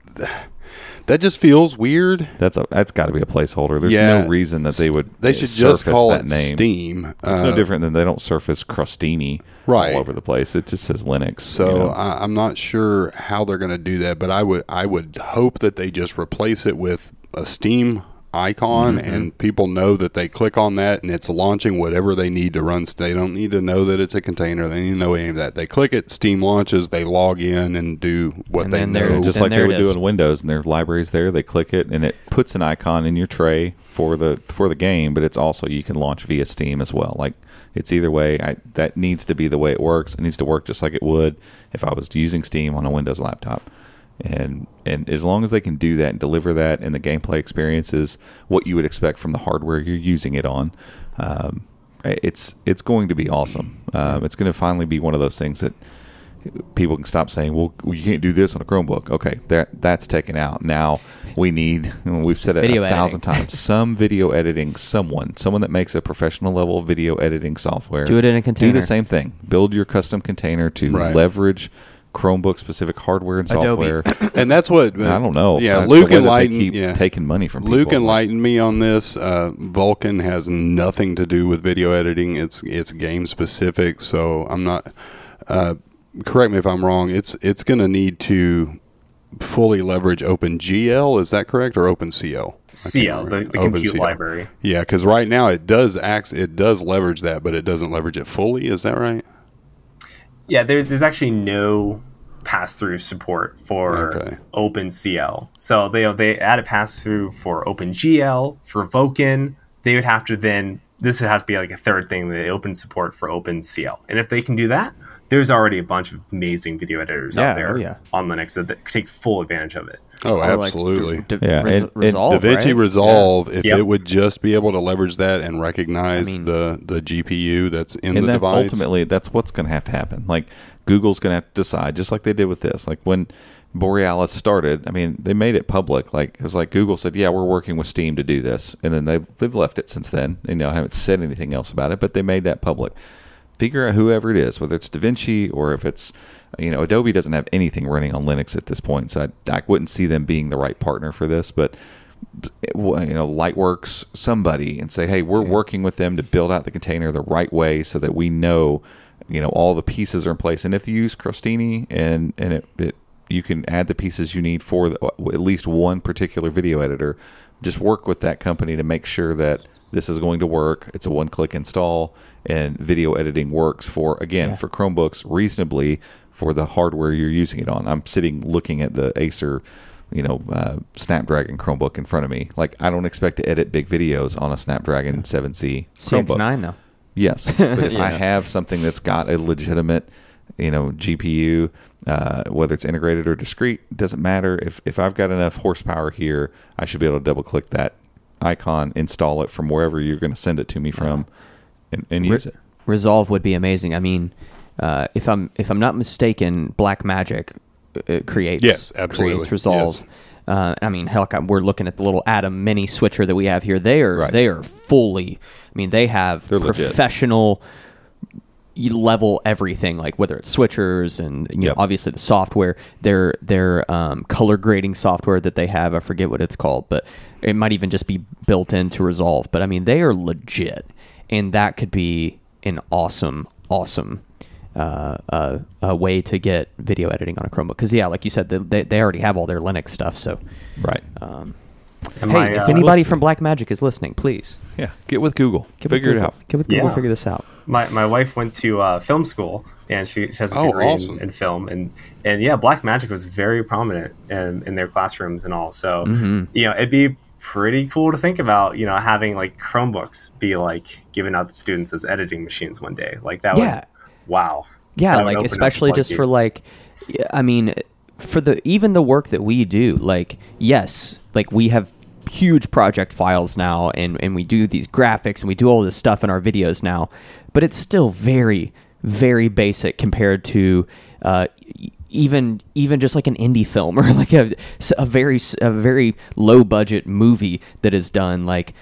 that just feels weird. That's a that's got to be a placeholder. There's Yeah. no reason that they would. They should just call that it name. Steam. It's Uh, no different than they don't surface Crostini Right. all over the place. It just says Linux. So you know? I, I'm not sure how they're going to do that, but I would I would hope that they just replace it with a Steam icon, Mm-hmm. and people know that they click on that and it's launching whatever they need to run. They don't need to know that it's a container. They need to know any of that. They click it, Steam launches, they log in and do what And they then they're know. just like they would it do in Windows, and their libraries there. They click it, and it puts an icon in your tray for the for the game. But it's also you can launch via Steam as well. Like it's either way. I, that needs to be the way it works. It needs to work just like it would if I was using Steam on a Windows laptop. And and as long as they can do that and deliver that, and the gameplay experience is what you would expect from the hardware you're using it on. Um, it's it's going to be awesome. Um, it's going to finally be one of those things that people can stop saying, "Well, you can't do this on a Chromebook." Okay, that that's taken out. Now we need. <laughs> We've said it Video a thousand editing. times. <laughs> Some video editing. Someone, someone that makes a professional level video editing software. Do it in a container. Do the same thing. Build your custom container to Right. leverage Chromebook specific hardware and Adobe. software. <coughs> and that's what I don't know. Yeah, That's Luke the way enlightened. keep yeah. taking money from Luke people. enlightened me on this. Uh, Vulkan has nothing to do with video editing. It's it's game specific. So I'm not. Uh, correct me if I'm wrong. It's it's going to need to fully leverage OpenGL. Is that correct or OpenCL? I CL, the, the compute OpenCL. library. Yeah, because right now it does act, it does leverage that, but it doesn't leverage it fully. Is that right? Yeah, there's there's actually no pass through support for Okay. OpenCL. So they they add a pass through for OpenGL for Vulkan. They would have to then this would have to be like a third thing. They open support for OpenCL, and if they can do that, there's already a bunch of amazing video editors Yeah, out there oh, yeah. on Linux that, that take full advantage of it. Oh, Or, like, absolutely. D- D- Yeah, Res- and- and Resolve, DaVinci right? Resolve, if Yep. it would just be able to leverage that and recognize I mean- the, the GPU that's in and the that device. ultimately that's what's going to have to happen like google's going to have to decide just like they did with this. Like when borealis started i mean they made it public. Like it was like google said yeah we're working with steam to do this. And then they've, they've left it since then. You know haven't said anything else about it but they made that public. Figure out whoever it is whether it's davinci or if it's you know adobe doesn't have anything running on linux at this point so i, I wouldn't see them being the right partner for this but you know lightworks somebody and say hey we're working with them to build out the container the right way so that we know you know all the pieces are in place and if you use crostini and and it, it you can add the pieces you need for the, at least one particular video editor just work with that company to make sure that this is going to work it's a one click install and video editing works for again for chromebooks reasonably for the hardware you're using it on i'm sitting looking at the acer you know, uh, Snapdragon Chromebook in front of me. Like, I don't expect to edit big videos on a Snapdragon 7C Chromebook. CX9 though. Yes, <laughs> but if I have something that's got a legitimate, you know, GPU, uh, whether it's integrated or discrete, doesn't matter. If if I've got enough horsepower here, I should be able to double click that icon, install it from wherever you're going to send it to me from, and, and use Re- it. Resolve would be amazing. I mean, uh, if I'm if I'm not mistaken, Blackmagic uh, creates Yes, absolutely. creates Resolve. Yes. Uh, I mean, hell, we're looking at the little ATEM Mini switcher that we have here. They are Right. they are fully. I mean, they have They're professional you level everything like whether it's switchers and you know obviously the software their their um, color grading software that they have i forget what it's called but it might even just be built into resolve but i mean they are legit and that could be an awesome awesome uh, uh, a way to get video editing on a chromebook because yeah like you said they, they already have all their linux stuff so Right. um, And hey my, if uh, anybody we'll from black magic is listening please yeah. Get with Google. get with Figure it Google- out. get with google Yeah. figure this out my, my wife went to uh, film school and she, she has a Oh, degree awesome. in, in film and and yeah black magic was very prominent in, in their classrooms and all so Mm-hmm. you know it'd be pretty cool to think about you know having like chromebooks be like given out to students as editing machines one day like that Yeah. would wow. Yeah like open up the especially just for like i mean for the even the work that we do like yes like we have huge project files now and and we do these graphics and we do all this stuff in our videos now but it's still very very basic compared to uh even even just like an indie film <laughs> or like a, a very a very low budget movie that is done like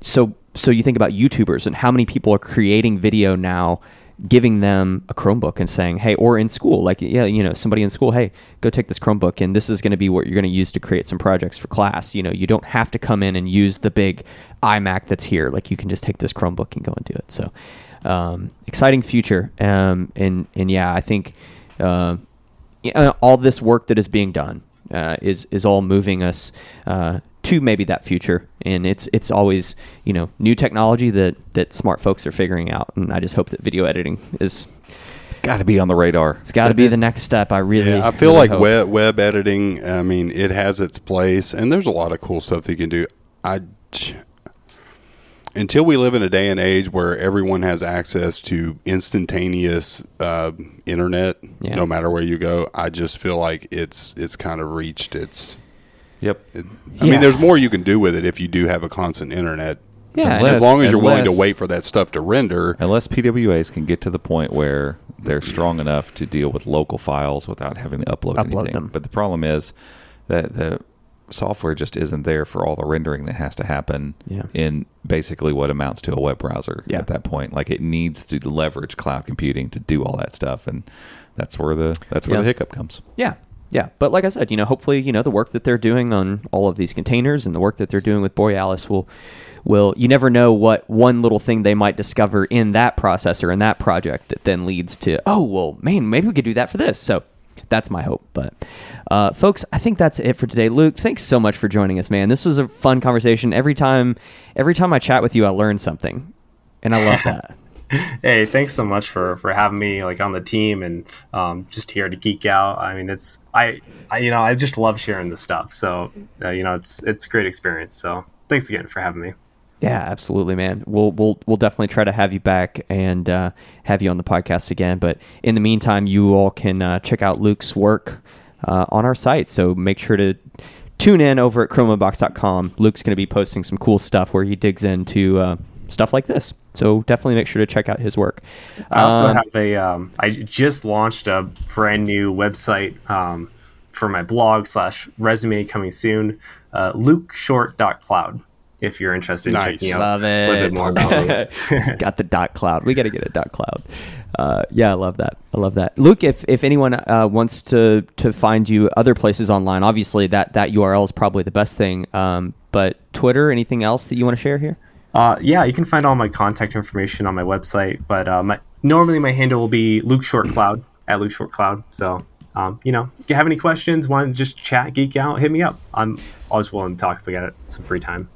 so so you think about youtubers and how many people are creating video now giving them a chromebook and saying hey or in school like yeah you know somebody in school hey go take this chromebook and this is going to be what you're going to use to create some projects for class. You know you don't have to come in and use the big imac that's here. Like you can just take this chromebook and go and do it. So um, exciting future. Um, and and yeah i think uh, all this work that is being done uh, is is all moving us uh, to maybe that future, and it's it's always you know new technology that that smart folks are figuring out, and I just hope that video editing is It's got to be on the radar. it's got to be the next step. I really Yeah, I feel really like hope. web web editing. I mean, it has its place, and there's a lot of cool stuff that you can do. I j- until we live in a day and age where everyone has access to instantaneous uh, internet, Yeah. no matter where you go, I just feel like it's it's kind of reached its. Yep. It, I Yeah. mean, there's more you can do with it if you do have a constant internet. Yeah, Unless- as long as you're willing to wait for that stuff to render. Unless PWAs can get to the point where they're strong enough to deal with local files without having to upload, Upload anything. them. But the problem is that the software just isn't there for all the rendering that has to happen Yeah. in basically what amounts to a web browser Yeah. at that point. Like it needs to leverage cloud computing to do all that stuff, and that's where the that's where Yeah. the hiccup comes. Yeah. Yeah. But like I said, you know, hopefully, you know, the work that they're doing on all of these containers and the work that they're doing with Borealis will will you never know what one little thing they might discover in that processor in that project that then leads to, oh well, man, maybe we could do that for this. So that's my hope. But uh, folks, I think that's it for today. Luke, thanks so much for joining us, man. This was a fun conversation. Every time every time I chat with you, I learn something. And I love <laughs> that. <laughs> hey thanks so much for for having me like on the team and um, just here to geek out i mean it's I, I you know i just love sharing this stuff so uh, you know it's it's a great experience so thanks again for having me Yeah, absolutely, man. We'll we'll we'll definitely try to have you back and uh, have you on the podcast again. But in the meantime, you all can uh, check out Luke's work uh, on our site. So make sure to tune in over at chromeunboxed.com. Luke's going to be posting some cool stuff where he digs into uh, stuff like this. So definitely make sure to check out his work. I also Um, have a. Um, I just launched a brand new website um, for my blog slash resume coming soon. Uh, LukeShort.cloud. If you're interested in Nice. checking out Love a little bit more about me. <laughs> got the dot cloud. We got to get a dot cloud. Uh, yeah, I love that. I love that. Luke, if if anyone uh, wants to to find you other places online, obviously that that URL is probably the best thing. Um, but Twitter, anything else that you want to share here? Uh, yeah, you can find all my contact information on my website, but uh, my, normally my handle will be Luke Short Cloud at Luke Short Cloud. So, um, you know, if you have any questions, want to just chat, geek out, hit me up. I'm always willing to talk if I got some free time.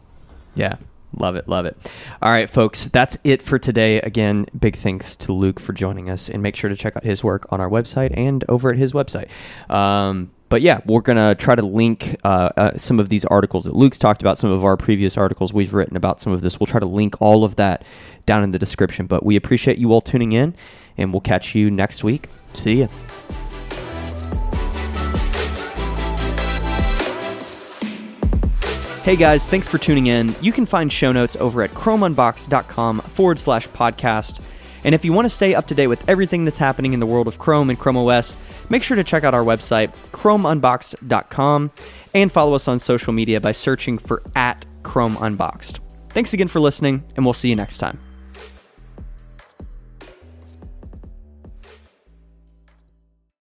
Yeah. Love it, love it. All right, folks, that's it for today. Again, big thanks to Luke for joining us, and make sure to check out his work on our website and over at his website. Um, but yeah, we're gonna try to link uh, uh, some of these articles that Luke's talked about, some of our previous articles we've written about some of this. We'll try to link all of that down in the description. But we appreciate you all tuning in, and we'll catch you next week. See ya. Hey guys, thanks for tuning in. You can find show notes over at chromeunboxed.com forward slash podcast. And if you want to stay up to date with everything that's happening in the world of Chrome and Chrome OS, make sure to check out our website, chromeunboxed.com, and follow us on social media by searching for at Chrome Unboxed. Thanks again for listening, and we'll see you next time.